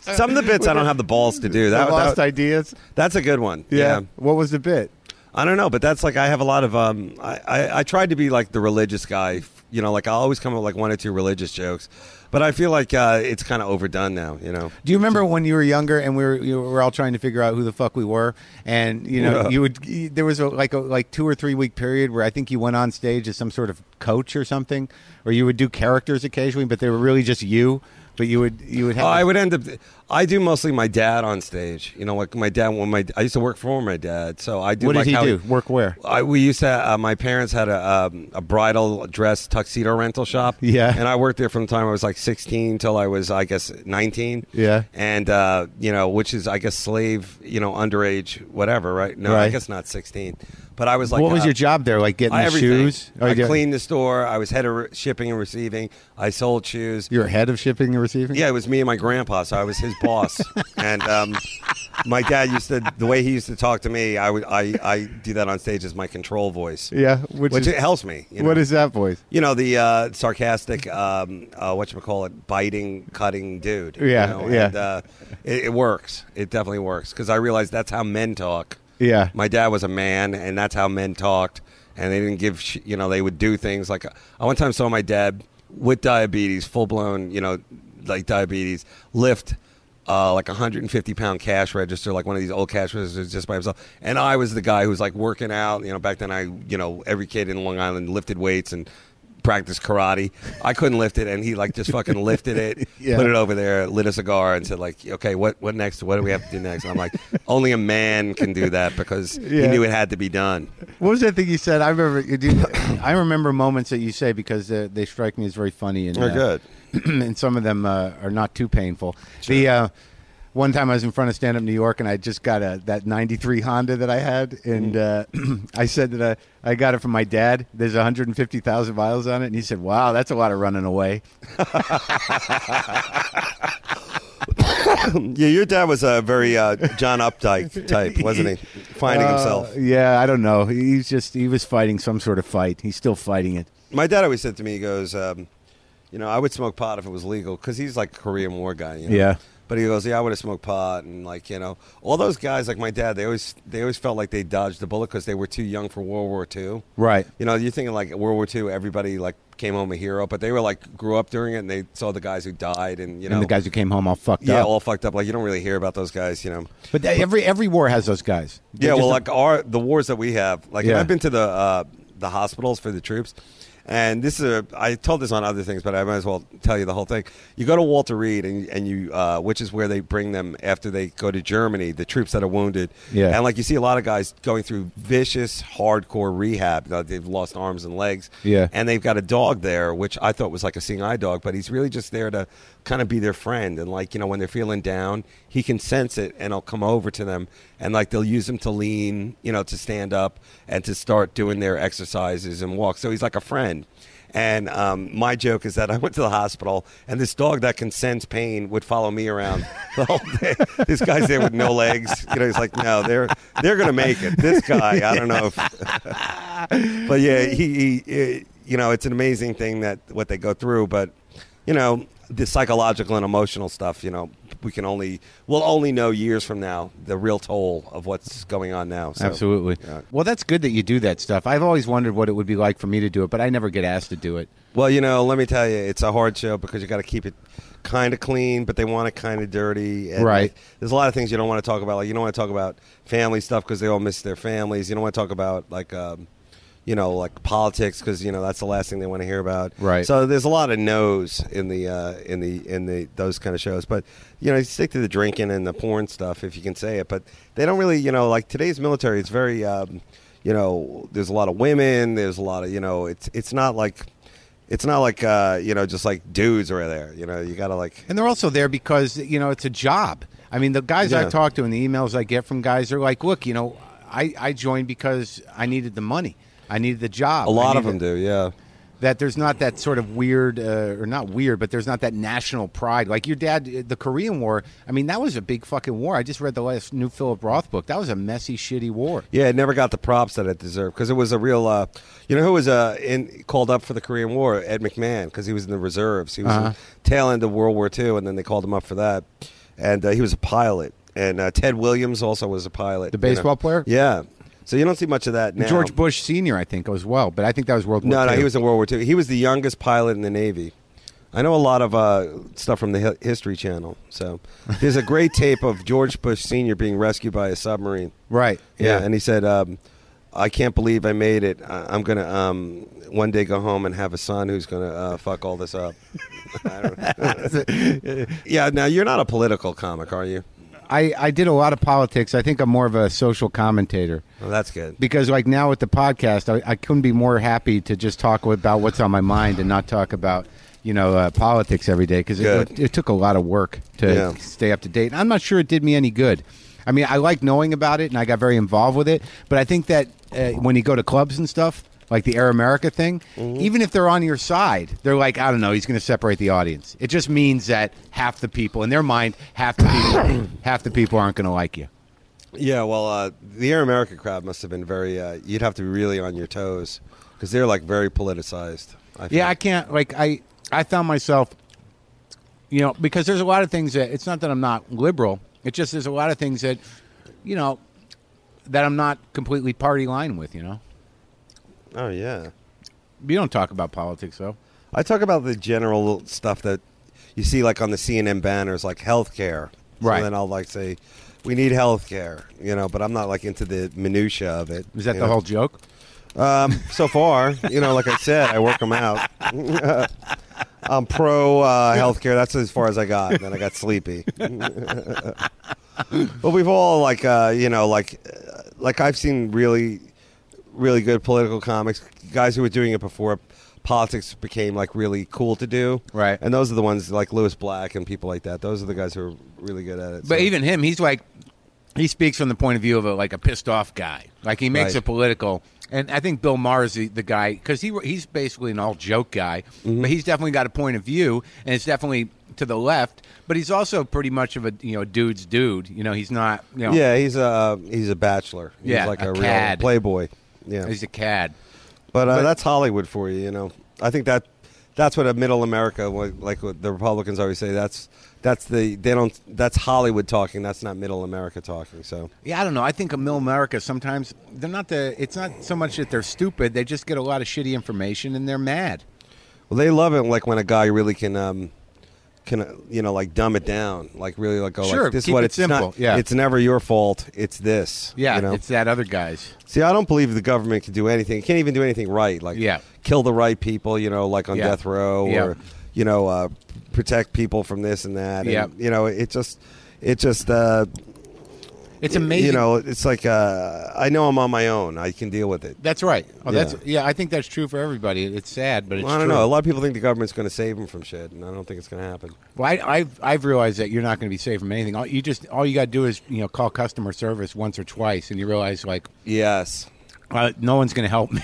Some of the bits I don't have the balls to do. The That, lost that- ideas. that's a good one. Yeah. Yeah. What was the bit? I don't know, but that's like I have a lot of. Um, I, I I tried to be like the religious guy. You know, like I always come up with like one or two religious jokes, but I feel like uh, it's kind of overdone now. You know. Do you remember when you were younger and we were you were all trying to figure out who the fuck we were, and you know Yeah. you would you- there was a, like a like two or three week period where I think you went on stage as some sort of coach or something, or you would do characters occasionally, but they were really just you. But you would you would have Oh, I would end up. I do mostly my dad on stage. You know, like my dad when my I used to work for my dad, so I do. what did he how do? Work where? I, we used to. Uh, my parents had a um, a bridal dress tuxedo rental shop. Yeah. and I worked there from the time I was like 16 till I was, I guess, 19. Yeah. and uh, you know, which is, I guess, slave, you know, underage, whatever, right? No, I guess not 16. But I was like, what was uh, your job there? Like getting I- the shoes? Oh, I did- cleaned the store. I was head of re- shipping and receiving. I sold shoes. You're head of shipping and receiving. Yeah, it was me and my grandpa, so I was his boss. and um, my dad used to, the way he used to talk to me, I would, I, I do that on stage as my control voice, Yeah. Which, which is, it helps me. You know? what is that voice? You know the uh, sarcastic, um, uh, what you call it, biting, cutting dude. you Yeah, know? yeah. And, uh, it, it works. It definitely works because I realized that's how men talk. Yeah. My dad was a man, and that's how men talked. And they didn't give, sh- you know, they would do things like I one time saw my dad with diabetes, full blown, you know, like diabetes, lift uh, like a 150 pound cash register, like one of these old cash registers, just by himself. And I was the guy who was like working out. You know, back then I, you know, every kid in Long Island lifted weights and practiced karate. I couldn't lift it, and he like just fucking lifted it, Yeah. put it over there, lit a cigar, and said like, "Okay, what what next? What do we have to do next?" And I'm like, "Only a man can do that because he knew it had to be done." What was that thing you said? I remember. You I remember moments that you say because they strike me as very funny and They're uh, good. and some of them uh, are not too painful. The uh, one time I was in front of Stand Up New York and I just got a that '93 Honda that I had, and uh, I said that I, I got it from my dad. There's 150,000 miles on it, and he said, "Wow, that's a lot of running away." Yeah, your dad was a very uh, John Updike type, wasn't he? Finding Uh, himself. Yeah, I don't know. He's just he was fighting some sort of fight. He's still fighting it. My dad always said to me, he goes, um, you know, I would smoke pot if it was legal because he's like a Korean War guy. You know? Yeah. But he goes, yeah, I would have smoked pot, and like you know, all those guys like my dad, they always they always felt like they dodged the bullet because they were too young for World War II. Right. You know, you're thinking like World War II, everybody like came home a hero, but they were like grew up during it, and they saw the guys who died, and you know, and the guys who came home all fucked yeah, up. Yeah, all fucked up. Like you don't really hear about those guys, you know. but they- every every war has those guys. They Yeah, well, like our the wars that we have, like Yeah. I've been to the uh, the hospitals for the troops, and this is a I told this on other things, but I might as well tell you the whole thing. You go to Walter Reed, and and you uh, which is where they bring them after they go to Germany, the troops that are wounded. Yeah. and like you see a lot of guys going through vicious, hardcore rehab. You they've lost arms and legs. Yeah. and they've got a dog there, which I thought was like a seeing eye dog, but he's really just there to kind of be their friend. And like you know, when they're feeling down, he can sense it, and i'll come over to them, and like they'll use him to lean, you know, to stand up and to start doing their exercises and walk. So he's like a friend. And um, my joke is that I went to the hospital, and this dog that can sense pain would follow me around the whole day. this guy's there with no legs. You know, he's like, no, they're they're gonna make it. This guy, I don't know if but yeah, he, he, uh, you know, it's an amazing thing that what they go through. But you know, the psychological and emotional stuff, you know, we can only we'll only know years from now the real toll of what's going on now. So, Absolutely. yeah. Well, that's good that you do that stuff. I've always wondered what it would be like for me to do it, but I never get asked to do it. Well, you know, let me tell you, it's a hard show because you got to keep it kind of clean, but they want it kind of dirty. And Right. There's a lot of things you don't want to talk about. Like you don't want to talk about family stuff because they all miss their families. You don't want to talk about like. Um, you know, like politics, because you know that's the last thing they want to hear about. Right. So there's a lot of no's in the uh, in the in the those kind of shows, but you know, you stick to the drinking and the porn stuff if you can say it. But they don't really, you know, like today's military. It's very, um, you know, there's a lot of women. There's a lot of, you know, it's it's not like. It's not like uh, you know, just like dudes are there. You know, you gotta like And they're also there because, you know, it's a job. I mean, the guys I talk to and the emails I get from guys are like, look, you know, I, I joined because I needed the money. I needed the job. A lot of them do. Yeah. that there's not that sort of weird uh, or not weird but there's not that national pride like your dad the korean war i mean that was a big fucking war i just read the last new philip roth book that was a messy shitty war Yeah, it never got the props that it deserved because it was a real. Uh, you know who was uh, in called up for the Korean War? Ed McMahon because he was in the reserves. He was Uh-huh. tail end of World War II, and then they called him up for that. And uh, he was a pilot. And uh, Ted Williams also was a pilot. The you know. baseball player? Yeah. So you don't see much of that now. george bush senior i think as well but i think that was world war II. No, no, he was in World War II. He was the youngest pilot in the Navy. I know a lot of uh, stuff from the History Channel. So there's a great tape of George Bush Senior being rescued by a submarine. right Yeah, and he said, um, I can't believe I made it. I, I'm gonna um, one day go home and have a son who's gonna uh, fuck all this up. I don't know. yeah. Now you're not a political comic, are you? I, I did a lot of politics. I think I'm more of a social commentator Well, that's good. because, like now with the podcast, I, I couldn't be more happy to just talk about what's on my mind and not talk about you know uh, politics every day because it, it took a lot of work to Yeah. stay up to date. And I'm not sure it did me any good. I mean, I like knowing about it and I got very involved with it, but I think that uh, when you go to clubs and stuff. Like the Air America thing, Mm-hmm. even if they're on your side, they're like, I don't know, he's going to separate the audience. It just means that half the people, in their mind, half the people, half the people aren't going to like you. Yeah. Well, uh, the Air America crowd must have been very. Uh, you'd have to be really on your toes because they're like very politicized. I. Yeah, I can't. Like I, I found myself, you know, because there's a lot of things that it's not that I'm not liberal. It's just there's a lot of things that, you know, that I'm not completely party line with. You know, Oh yeah. you don't talk about politics though. I talk about the general stuff that you see, like on the CNN banners, like healthcare. Right. So then I'll like say, "We need healthcare," you know. But I'm not like into the minutia of it. Is that the know. whole joke? Um, so far, you know, like I said, I work them out. I'm pro uh, healthcare. That's as far as I got. Then I got sleepy. but we've all like, uh, you know, like, uh, like I've seen really, really good political comics. Guys who were doing it before politics became like really cool to do. Right. And those are the ones like Lewis Black and people like that. Those are the guys who are really good at it. But So- even him, he's like, he speaks from the point of view of a, like a pissed off guy. Like he makes Right. it political. And I think Bill Maher is the, the guy because he he's basically an all joke guy, Mm-hmm. but he's definitely got a point of view, and it's definitely to the left. But he's also pretty much of a you know dude's dude. You know, he's not you know yeah, he's a he's a bachelor. He's Yeah, like a a, real playboy. Yeah. he's a cad. But, uh, But- that's Hollywood for you, you know. I think that that's what a middle America, like like what the Republicans always say. That's that's the they don't. That's Hollywood talking. That's not middle America talking. So Yeah, I don't know. I think a Middle America sometimes they're not the. It's not so much that they're stupid. They just get a lot of shitty information and they're mad. well, they love it like when a guy really can. um can you know like dumb it down like really like go Sure, like this is what it it's simple, not yeah. it's never your fault it's this Yeah, you know it's that other guy's. see I don't believe the government can do anything it can't even do anything right like Yeah. kill the right people you know like on Yeah. death row Yeah. or you know uh protect people from this and that and, Yeah. you know it just it just uh It's amazing. You know, it's like uh, I know I'm on my own. I can deal with it. That's right. Oh, that's Yeah. yeah. I think that's true for everybody. It's sad, but it's Well, I don't true. know. A lot of people think the government's going to save them from shit, and I don't think it's going to happen. Well, I, I've I've realized that you're not going to be saved from anything. All, you just all you got to do is you know call customer service once or twice, and you realize like Yes. uh, no one's going to help me.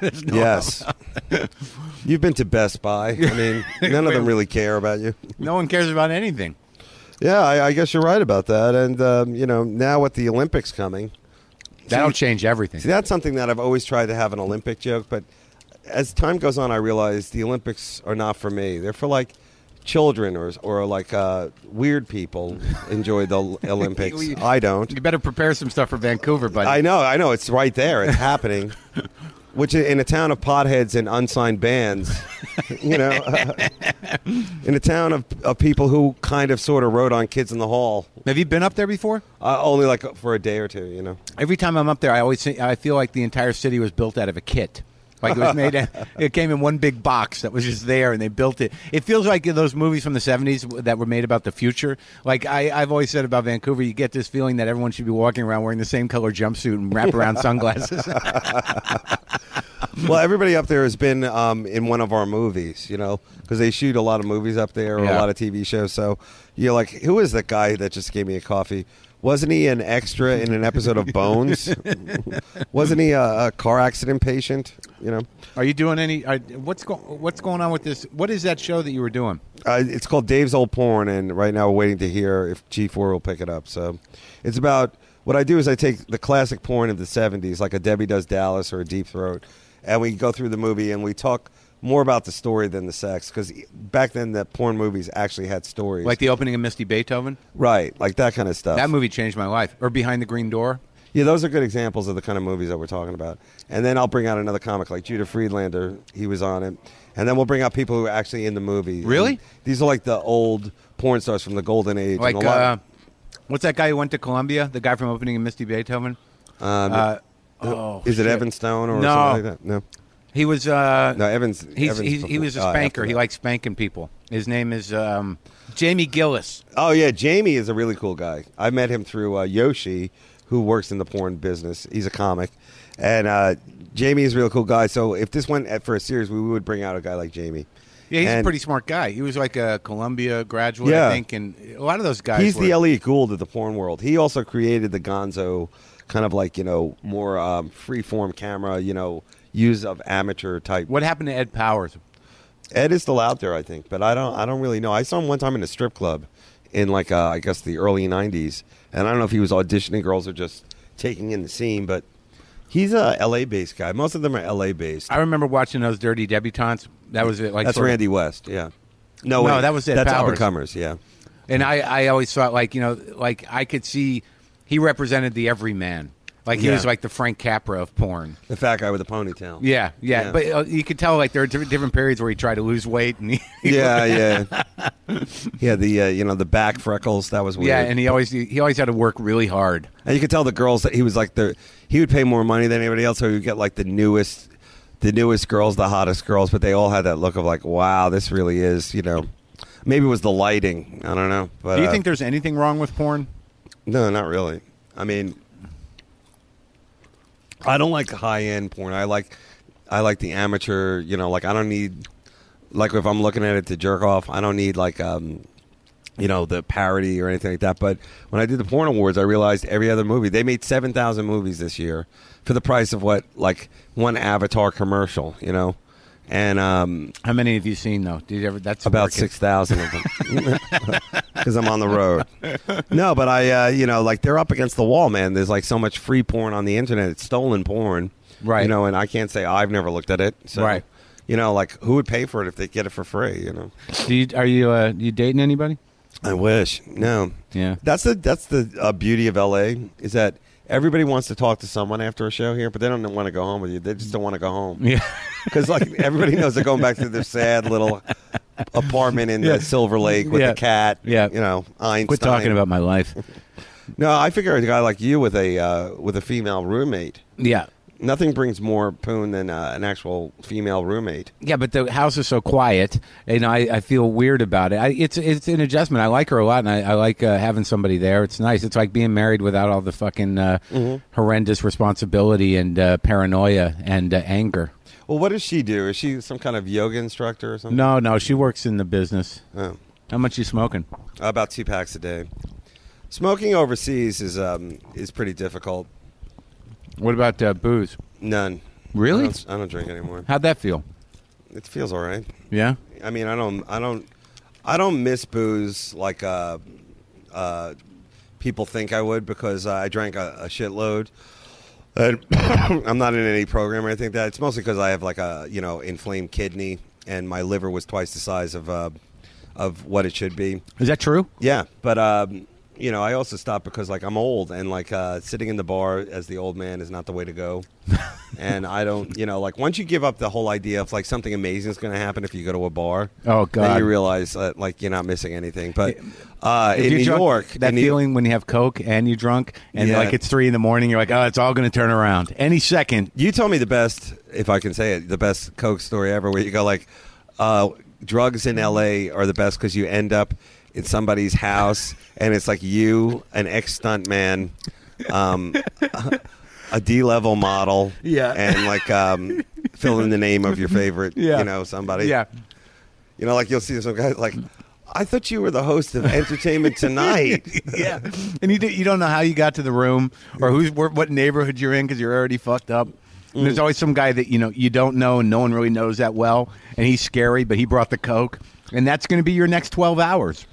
No- Yes. You've been to Best Buy. I mean, none of them really care about you. no one cares about anything. Yeah, I, I guess you're right about that. And um, you know, now with the Olympics coming, That'll change everything. see, that's something that I've always tried to have an Olympic joke. But as time goes on, I realize the Olympics are not for me. They're for like children or or like uh, weird people enjoy the Olympics. We- I don't. You better prepare some stuff for Vancouver, buddy. I know, I know. It's right there. It's happening. Which in a town of potheads and unsigned bands, you know, in a town of, of people who kind of sort of wrote on Kids in the Hall, Have you been up there before? uh, only like for a day or two, you know. Every time I'm up there, I always say, I feel like the entire city was built out of a kit. Like it was made, it came in one big box that was just there, and they built it. It feels like those movies from the '70s that were made about the future. Like I, I've always said about Vancouver, you get this feeling that everyone should be walking around wearing the same color jumpsuit and wraparound sunglasses. Well, everybody up there has been um, in one of our movies, you know, because they shoot a lot of movies up there or Yeah. a lot of TV shows. So you're like, who is that guy that just gave me a coffee? Wasn't he an extra in an episode of Bones? Wasn't he a, a car accident patient? You know, Are you doing any? Are, what's going What's going on with this? What is that show that you were doing? uh, it's called Dave's Old Porn, and right now we're waiting to hear if G4 will pick it up. So it's about what I do is I take the classic porn of the 70s, like a Debbie Does Dallas or a Deep Throat, and we go through the movie and we talk more about the story than the sex because back then the porn movies actually had stories, Like the opening of Misty Beethoven. right, like that kind of stuff. That movie changed my life. Or Behind the Green Door. Yeah, those are good examples of the kind of movies that we're talking about. And then I'll bring out another comic like Judah Friedlander. He was on it. And then we'll bring out people who are actually in the movie. Really? And these are like the old porn stars from the golden age. Like and a lot uh, what's that guy who went to Columbia? The guy from opening of Misty Beethoven. um, uh, Oh, is it shit. Evan Stone or No. something like that? No, He was. Uh, no. Evans. he's, Evans he's, he was a uh, spanker. he likes spanking people. His name is um, Jamie Gillis. Oh yeah, Jamie is a really cool guy. I met him through uh, Yoshi, who works in the porn business. He's a comic, and uh, Jamie is a real cool guy. So if this went at- for a series, we would bring out a guy like Jamie. Yeah, he's a pretty smart guy. He was like a Columbia graduate, Yeah. I think, and a lot of those guys. He's were, the Elliott Gould of the porn world. He also created the Gonzo, kind of like you know more um, free form camera. You know, use of amateur type. What happened to Ed Powers? Ed is still out there, I think, but I don't. I don't really know. I saw him one time in a strip club, in like uh, I guess the early '90s, and I don't know if he was auditioning girls or just taking in the scene. But he's a LA based guy. Most of them are LA based. I remember watching those Dirty Debutantes. That was it. Like That's sort of- Randy West. Yeah. No, No, wait, that was Ed That's up Powers. and comers. Yeah. And I, I always thought like you know like I could see he represented the everyman. Like he Yeah. was like the Frank Capra of porn. The fat guy with the ponytail. Yeah, yeah. Yeah. But uh, you could tell like there are different, different periods where he tried to lose weight and he, Yeah, yeah, yeah. The uh, you know the back freckles that was weird. yeah, and he always he always had to work really hard. And you could tell the girls that he was like the he would pay more money than anybody else, so he would get like the newest, the newest girls, the hottest girls. But they all had that look of like, wow, this really is, you know. Maybe it was the lighting. I don't know. But Do you uh, think there's anything wrong with porn? No, not really. I mean, I don't like high end porn. I like, I like the amateur. You know, like I don't need, like if I'm looking at it to jerk off, I don't need like, um, you know, the parody or anything like that. But when I did the porn awards, I realized every other movie they made seven thousand movies this year for the price of what like one Avatar commercial. You know, and um, How many have you seen though? Did you ever? That's about working. six thousand of them because I'm on the road. No, but I, uh, you know, like they're up against the wall, man. There's like so much free porn on the internet. It's stolen porn, Right. You know, and I can't say I've never looked at it. So, Right. You know, like who would pay for it if they get it for free? You know, Do you, are you uh, you dating anybody? I wish. No, Yeah. that's the that's the uh, beauty of LA is that everybody wants to talk to someone after a show here, but they don't want to go home with you. They just don't want to go home. Yeah. Because like everybody knows they're going back to their sad little apartment in Yeah. the Silver Lake with Yeah. the cat. Yeah. you know, Einstein. Quit talking about my life. No, I figure a guy like you with a uh, with a female roommate. Yeah. Nothing brings more poon than uh, an actual female roommate. Yeah, but the house is so quiet, and I, I feel weird about it. I, it's it's an adjustment. I like her a lot, and I, I like uh, having somebody there. It's nice. It's like being married without all the fucking uh, horrendous responsibility and uh, paranoia and uh, anger. Well, what does she do? Is she some kind of yoga instructor or something? No, no, she works in the business. Oh. How much you smoking? About two packs a day. Smoking overseas is um, is pretty difficult. What about uh, booze? None. Really? I don't, I don't drink anymore. How'd that feel? It feels all right. Yeah. I mean, I don't, I don't, I don't miss booze like uh, uh, people think I would because I drank a, a shitload. And I'm not in any program or anything like that. It's mostly because I have like a you know inflamed kidney and my liver was twice the size of uh, of what it should be. Is that true? Yeah, but um, you know, I also stopped because like I'm old and like uh, sitting in the bar as the old man is not the way to go. and I don't, you know, like once you give up the whole idea of like something amazing is going to happen if you go to a bar. Oh, God! Then you realize that like you're not missing anything. But uh, If in you're New drunk, York, that in New- feeling when you have Coke and you're drunk, and Yeah. like it's three in the morning, you're like, oh, it's all going to turn around any second. You told me the best, if I can say it, the best Coke story ever, where you go like, uh, drugs in L.A. are the best because you end up in somebody's house and it's like you, an ex stunt man, um, a D level model, Yeah. and like um, fill in the name of your favorite, Yeah. you know, somebody, Yeah. you know, like you'll see some guy like. I thought you were the host of Entertainment Tonight. yeah, and you do, you don't know how you got to the room or who's what neighborhood you're in because you're already fucked up. And there's always some guy that you know you don't know and no one really knows that well, and he's scary, but he brought the coke, and that's going to be your next twelve hours.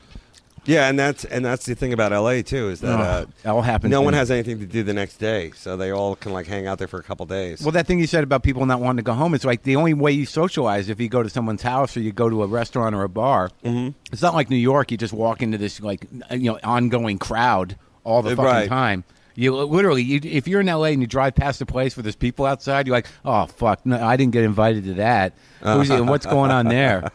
Yeah, and that's and that's the thing about LA too is that uh, that all happens No one has anything to do the next day, so they all can like hang out there for a couple days. Well, that thing you said about people not wanting to go home, it's like the only way you socialize if you go to someone's house or you go to a restaurant or a bar. Mm-hmm. It's not like New York; you just walk into this like you know ongoing crowd all the Uh, fucking right. time. You literally, you, if you're in LA and you drive past a place where there's people outside, you're like, "Oh fuck, no, I didn't get invited to that." Who's what's going on there?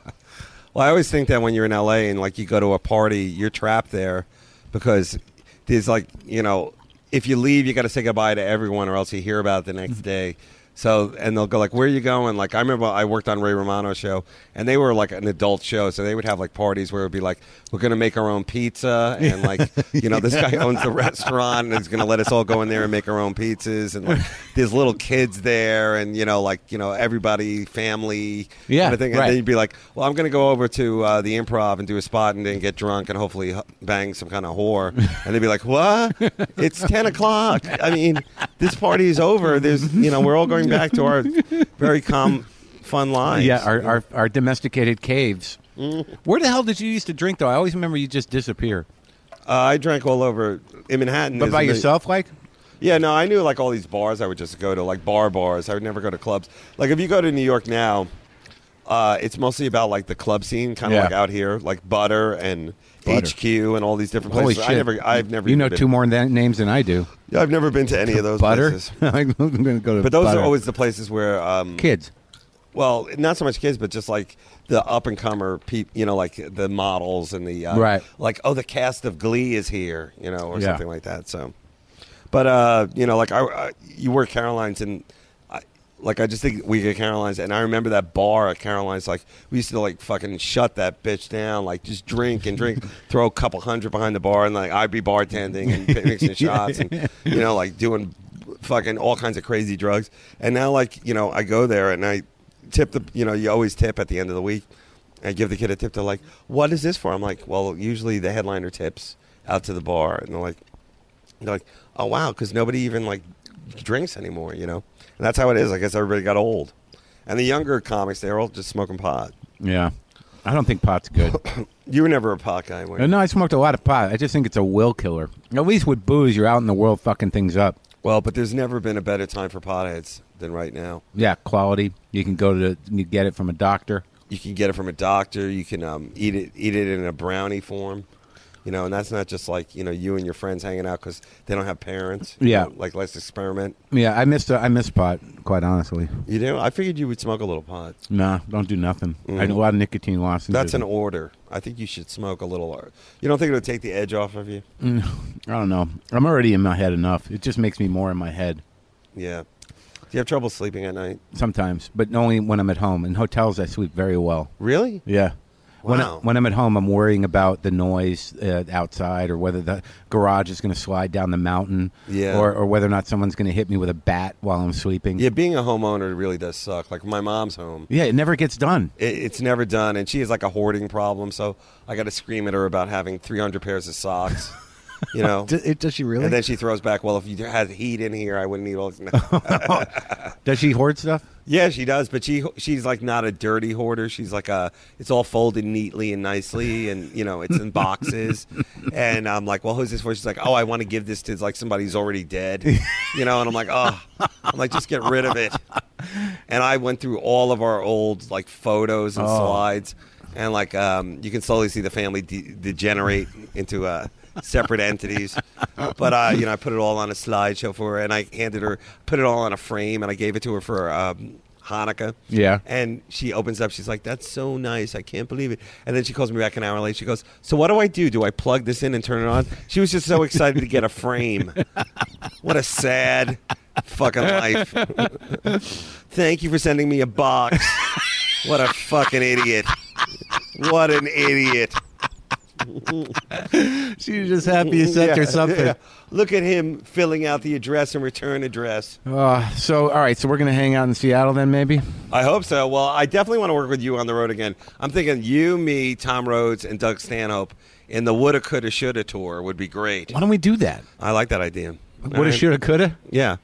Well, I always think that when you're in LA and like you go to a party, you're trapped there because there's like you know if you leave, you got to say goodbye to everyone, or else you hear about it the next mm-hmm. day. So, and they'll go like, "Where are you going?" Like, I remember I worked on Ray Romano's show, and they were like an adult show, so they would have like parties where it would be like, "We're going to make our own pizza," and like, you know, this guy owns the restaurant and he's going to let us all go in there and make our own pizzas, and like, there's little kids there, and you know, like, you know, everybody, family, Yeah, kind of thing. And right. then you'd be like, "Well, I'm going to go over to uh, the Improv and do a spot, and then get drunk and hopefully bang some kind of whore," and they'd be like, "What? It's ten o'clock. I mean, this party is over. There's, you know, we're all going back to our very calm, fun lives." Yeah, our, our, our domesticated caves. Mm-hmm. Where the hell did you used to drink, though? I always remember you just disappear. uh, I drank all over in Manhattan. But by yourself, like? Yeah, no, I knew like all these bars. I would just go to like bar bars. I would never go to clubs. Like if you go to New York now, uh, it's mostly about like the club scene, kind of Yeah. like out here, like Butter and Butter. HQ and all these different Holy places. shit. I never, I've never. You know even two been, more than, names than I do. Yeah, I've never been to any of those Butter? places. I'm going to go to But those Butter. are always the places where, um, kids. well, not so much kids, but just like the up and comer people, you know, like the models and the uh, Right. like oh, the cast of Glee is here, you know, or Yeah. something like that. So, but uh, you know, like I, I you were Caroline's and. Like I just think we get Caroline's, and I remember that bar at Caroline's. Like we used to like fucking shut that bitch down, like just drink and drink, throw a couple hundred behind the bar, and like I'd be bartending and mixing shots, and you know, like doing fucking all kinds of crazy drugs. And now, like you know, I go there and I tip the, you know, you always tip at the end of the week. I give the kid a tip. They're like, "What is this for?" I'm like, "Well, usually the headliner tips out to the bar," and they're like, "They're like, oh wow," because nobody even like drinks anymore, you know. And that's how it is. I guess everybody got old, and the younger comics they're all just smoking pot. Yeah. I don't think pot's good. You were never a pot guy, were you? no, I smoked a lot of pot. I just think it's a will killer. At least with booze, you're out in the world fucking things up. Well, but there's never been a better time for potheads than right now. Yeah, quality. You can go to the, you get it from a doctor. You can get it from a doctor. You can um, eat it eat it in a brownie form. You know, and that's not just like you know you and your friends hanging out because they don't have parents. You Yeah. know, like let's experiment. Yeah, I missed I miss pot quite honestly. You know, I figured you would smoke a little pot. Nah, don't do nothing. I do a lot of nicotine loss. That's an order. I think you should smoke a little. uh, You don't think it'll take the edge off of you? I don't know. I'm already in my head enough. It just makes me more in my head Yeah. Do you have trouble sleeping at night? sometimes, but only when I'm at home. In hotels, I sleep very well. Really? Yeah. When, I, when I'm at home, I'm worrying about the noise uh, outside or whether the garage is going to slide down the mountain Yeah. or, or whether or not someone's going to hit me with a bat while I'm sleeping. Yeah, being a homeowner really does suck. Like my mom's home. Yeah, it never gets done. It, it's never done, and she has like a hoarding problem. So I got to scream at her about having 300 pairs of socks. You know, Does, it, does she really? and then she throws back, "Well, if you had heat in here, I wouldn't need all." This. No. does she hoard stuff? yeah, she does, but she she's like not a dirty hoarder. She's like a. It's all folded neatly and nicely, and you know, it's in boxes. and I'm like, "Well, who's this for?" She's like, "Oh, I want to give this to like somebody who's already dead." You know, and I'm like, "Oh," I'm like, "Just get rid of it." And I went through all of our old like photos and Oh. slides, and like um, you can slowly see the family de- degenerate into uh, separate entities. But uh, you know, I put it all on a slideshow for her, and I handed her, put it all on a frame, and I gave it to her for um, Hanukkah. Yeah. And she opens up. She's like, "That's so nice. I can't believe it." And then she calls me back an hour later. She goes, "So what do I do? Do I plug this in and turn it on?" She was just so excited to get a frame. What a sad fucking life. Thank you for sending me a box. What a fucking idiot. What an idiot. She was just happy you sent her something. yeah. Look at him filling out the address and return address. Uh, so, all right, so we're going to hang out in Seattle then, maybe? I hope so. Well, I definitely want to work with you on the road again. I'm thinking you, me, Tom Rhodes, and Doug Stanhope in the Woulda, Coulda, Shoulda tour would be great. Why don't we do that? I like that idea. Woulda, right. shoulda, coulda? Yeah.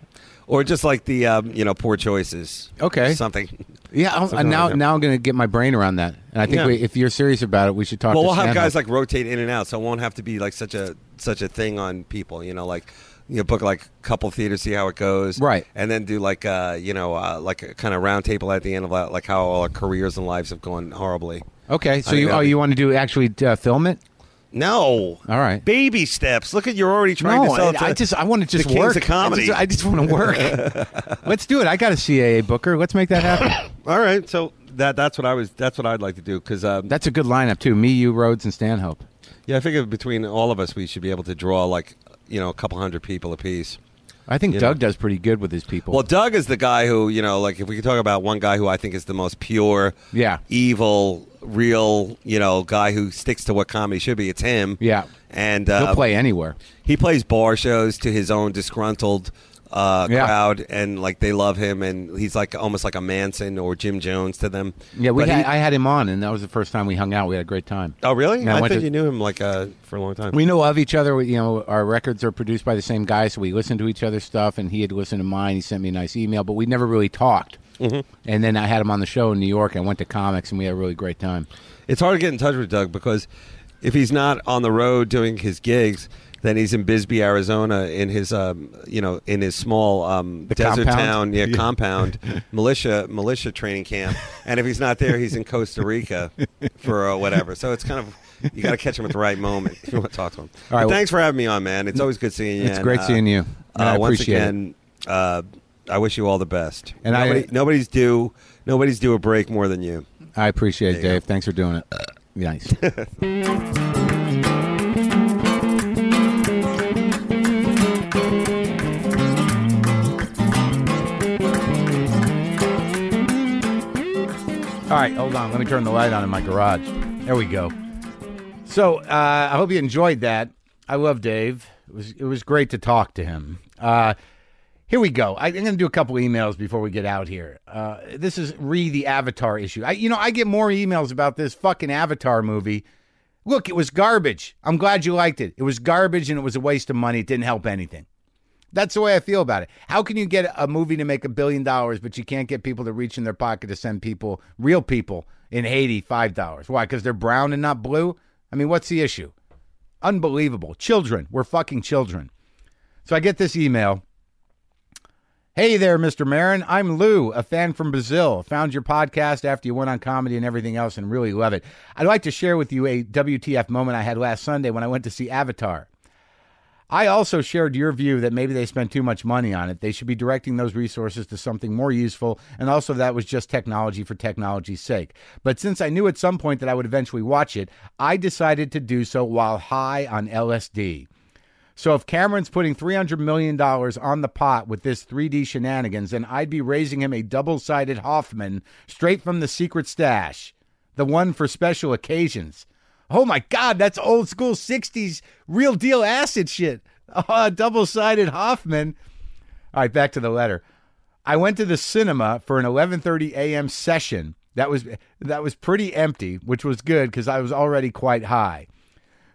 Or just like the, um, you know, poor choices. Okay. Something. Yeah, Something now like that. now I'm going to get my brain around that. And I think Yeah. we, if you're serious about it, we should talk well, to we'll have guys like rotate in and out, so it won't have to be like such a such a thing on people. You know, like you know, book like a couple theaters, see how it goes, Right. and then do like uh, you know, uh, like a kind of round table at the end of that, like how all our careers and lives have gone horribly. Okay, so I you oh that'd you want to do actually uh, film it? No, All right. baby steps. Look at you're already trying no, to sell. I, it to I just I want to just kings work. of comedy. I just, I just want to work. Let's do it. I got a CAA booker. Let's make that happen. all right, so that that's what I was. That's what I'd like to do because um, That's a good lineup too. Me, you, Rhodes, and Stanhope. yeah, I figure between all of us, we should be able to draw like you know a couple hundred people apiece. I think You Doug know. does pretty good with his people. Well, Doug is the guy who you know, like if we could talk about one guy who I think is the most pure, Yeah. evil, real, you know, guy who sticks to what comedy should be. It's him. Yeah. and uh, He'll play anywhere. he plays bar shows to his own disgruntled uh, Yeah. crowd, and like they love him, and he's like almost like a Manson or Jim Jones to them. Yeah, we had, he- I had him on, and that was the first time we hung out. We had a great time. oh, really? Yeah, I I to- you knew him like uh, for a long time. We know of each other. We, you know, our records are produced by the same guy, so we listen to each other's stuff. And he had listened to mine. He sent me a nice email, but we never really talked. Mm-hmm. And then I had him on the show in New York. I went to comics, and we had a really great time. it's hard to get in touch with Doug because if he's not on the road doing his gigs, then he's in Bisbee, Arizona, in his um, you know in his small um, desert compound? town, yeah, Yeah. compound militia militia training camp. And if he's not there, he's in Costa Rica for uh, whatever. So it's kind of you got to catch him at the right moment if you want to talk to him. All right, well- thanks for having me on, man. It's always good seeing you. It's and, great uh, seeing you. Uh, I once appreciate it. again, uh, I wish you all the best. And I- nobody's due nobody's due a break more than you. I appreciate it, Dave. Thanks for doing it. Nice. All right, hold on. Let me turn the light on in my garage. There we go. So uh, I hope you enjoyed that. I love Dave. It was it was great to talk to him. Uh, here we go. I, I'm going to do a couple emails before we get out here. Uh, this is re the Avatar issue. I, you know, I get more emails about this fucking Avatar movie. Look, it was garbage. I'm glad you liked it. It was garbage and it was a waste of money. It didn't help anything. That's the way I feel about it. How can you get a movie to make a billion dollars, but you can't get people to reach in their pocket to send people, real people, in Haiti, five dollars? Why? Because they're brown and not blue? I mean, what's the issue? Unbelievable. Children. We're fucking children. So I get this email. Hey there, Mr. Maron. I'm Lou, a fan from Brazil. Found your podcast after you went on comedy and everything else and really love it. I'd like to share with you a WTF moment I had last Sunday when I went to see Avatar. I also shared your view that maybe they spent too much money on it. They should be directing those resources to something more useful, and also that was just technology for technology's sake. But since I knew at some point that I would eventually watch it, I decided to do so while high on LSD. So if Cameron's putting $300 million on the pot with this 3D shenanigans, then I'd be raising him a double sided Hoffman straight from the secret stash, the one for special occasions. Oh my God, that's old school 60s real deal acid shit. Uh, oh, double sided Hoffman. All right, back to the letter. I went to the cinema for an 11:30 a.m. session. That was that was pretty empty, which was good because I was already quite high.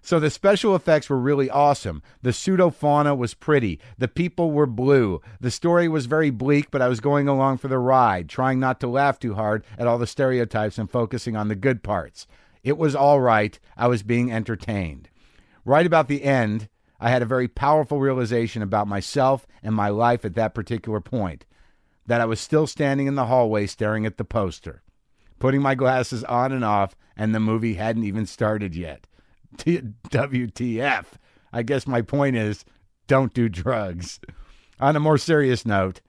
So the special effects were really awesome. The pseudo fauna was pretty. The people were blue. The story was very bleak, but I was going along for the ride, trying not to laugh too hard at all the stereotypes and focusing on the good parts. It was all right. I was being entertained. Right about the end, I had a very powerful realization about myself and my life at that particular point that I was still standing in the hallway staring at the poster, putting my glasses on and off, and the movie hadn't even started yet. T- WTF. I guess my point is don't do drugs. On a more serious note,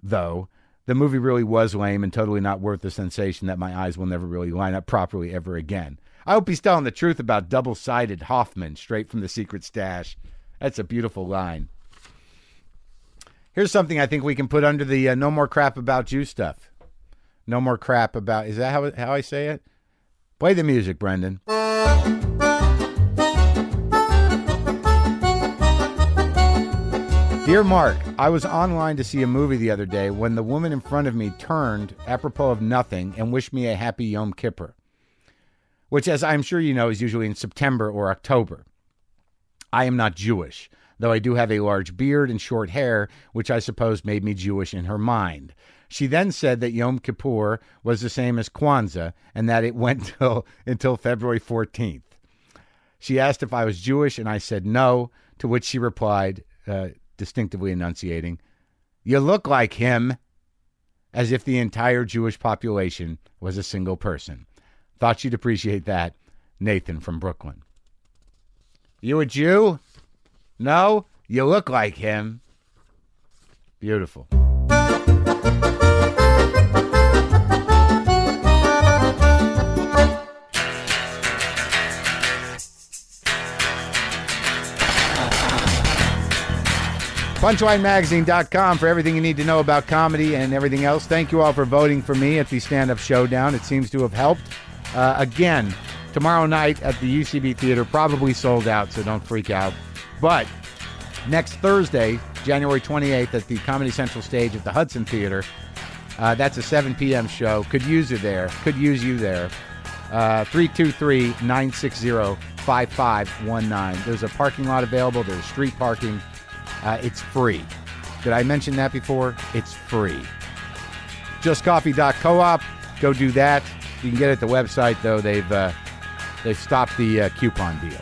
though, the movie really was lame and totally not worth the sensation that my eyes will never really line up properly ever again. I hope he's telling the truth about double sided Hoffman straight from the secret stash. That's a beautiful line. Here's something I think we can put under the uh, no more crap about you stuff. No more crap about. Is that how, how I say it? Play the music, Brendan. Dear Marc, I was online to see a movie the other day when the woman in front of me turned, apropos of nothing, and wished me a happy Yom Kippur, which, as I'm sure you know, is usually in September or October. I am not Jewish, though I do have a large beard and short hair, which I suppose made me Jewish in her mind. She then said that Yom Kippur was the same as Kwanzaa and that it went till, until February 14th. She asked if I was Jewish, and I said no, to which she replied, uh, distinctively enunciating, You look like him, as if the entire Jewish population was a single person. Thought you'd appreciate that. Nathan from Brooklyn. You a Jew? No? You look like him. Beautiful. PunchlineMagazine.com for everything you need to know about comedy and everything else. Thank you all for voting for me at the stand up showdown. It seems to have helped. Uh, again, tomorrow night at the UCB Theater, probably sold out, so don't freak out. But next Thursday, January 28th, at the Comedy Central stage at the Hudson Theater, uh, that's a 7 p.m. show. Could use you there. Could use you there. Uh, 323 960 5519. There's a parking lot available. There's street parking. Uh, it's free. Did I mention that before? It's free. JustCoffee.coop. Go do that. You can get it at the website, though. They've uh, they've stopped the uh, coupon deal.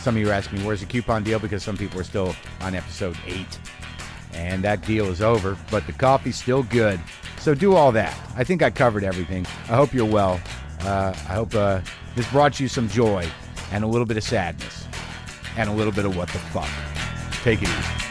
Some of you are asking, where's the coupon deal? Because some people are still on episode eight, and that deal is over. But the coffee's still good. So do all that. I think I covered everything. I hope you're well. Uh, I hope uh, this brought you some joy and a little bit of sadness and a little bit of what the fuck. Take it easy.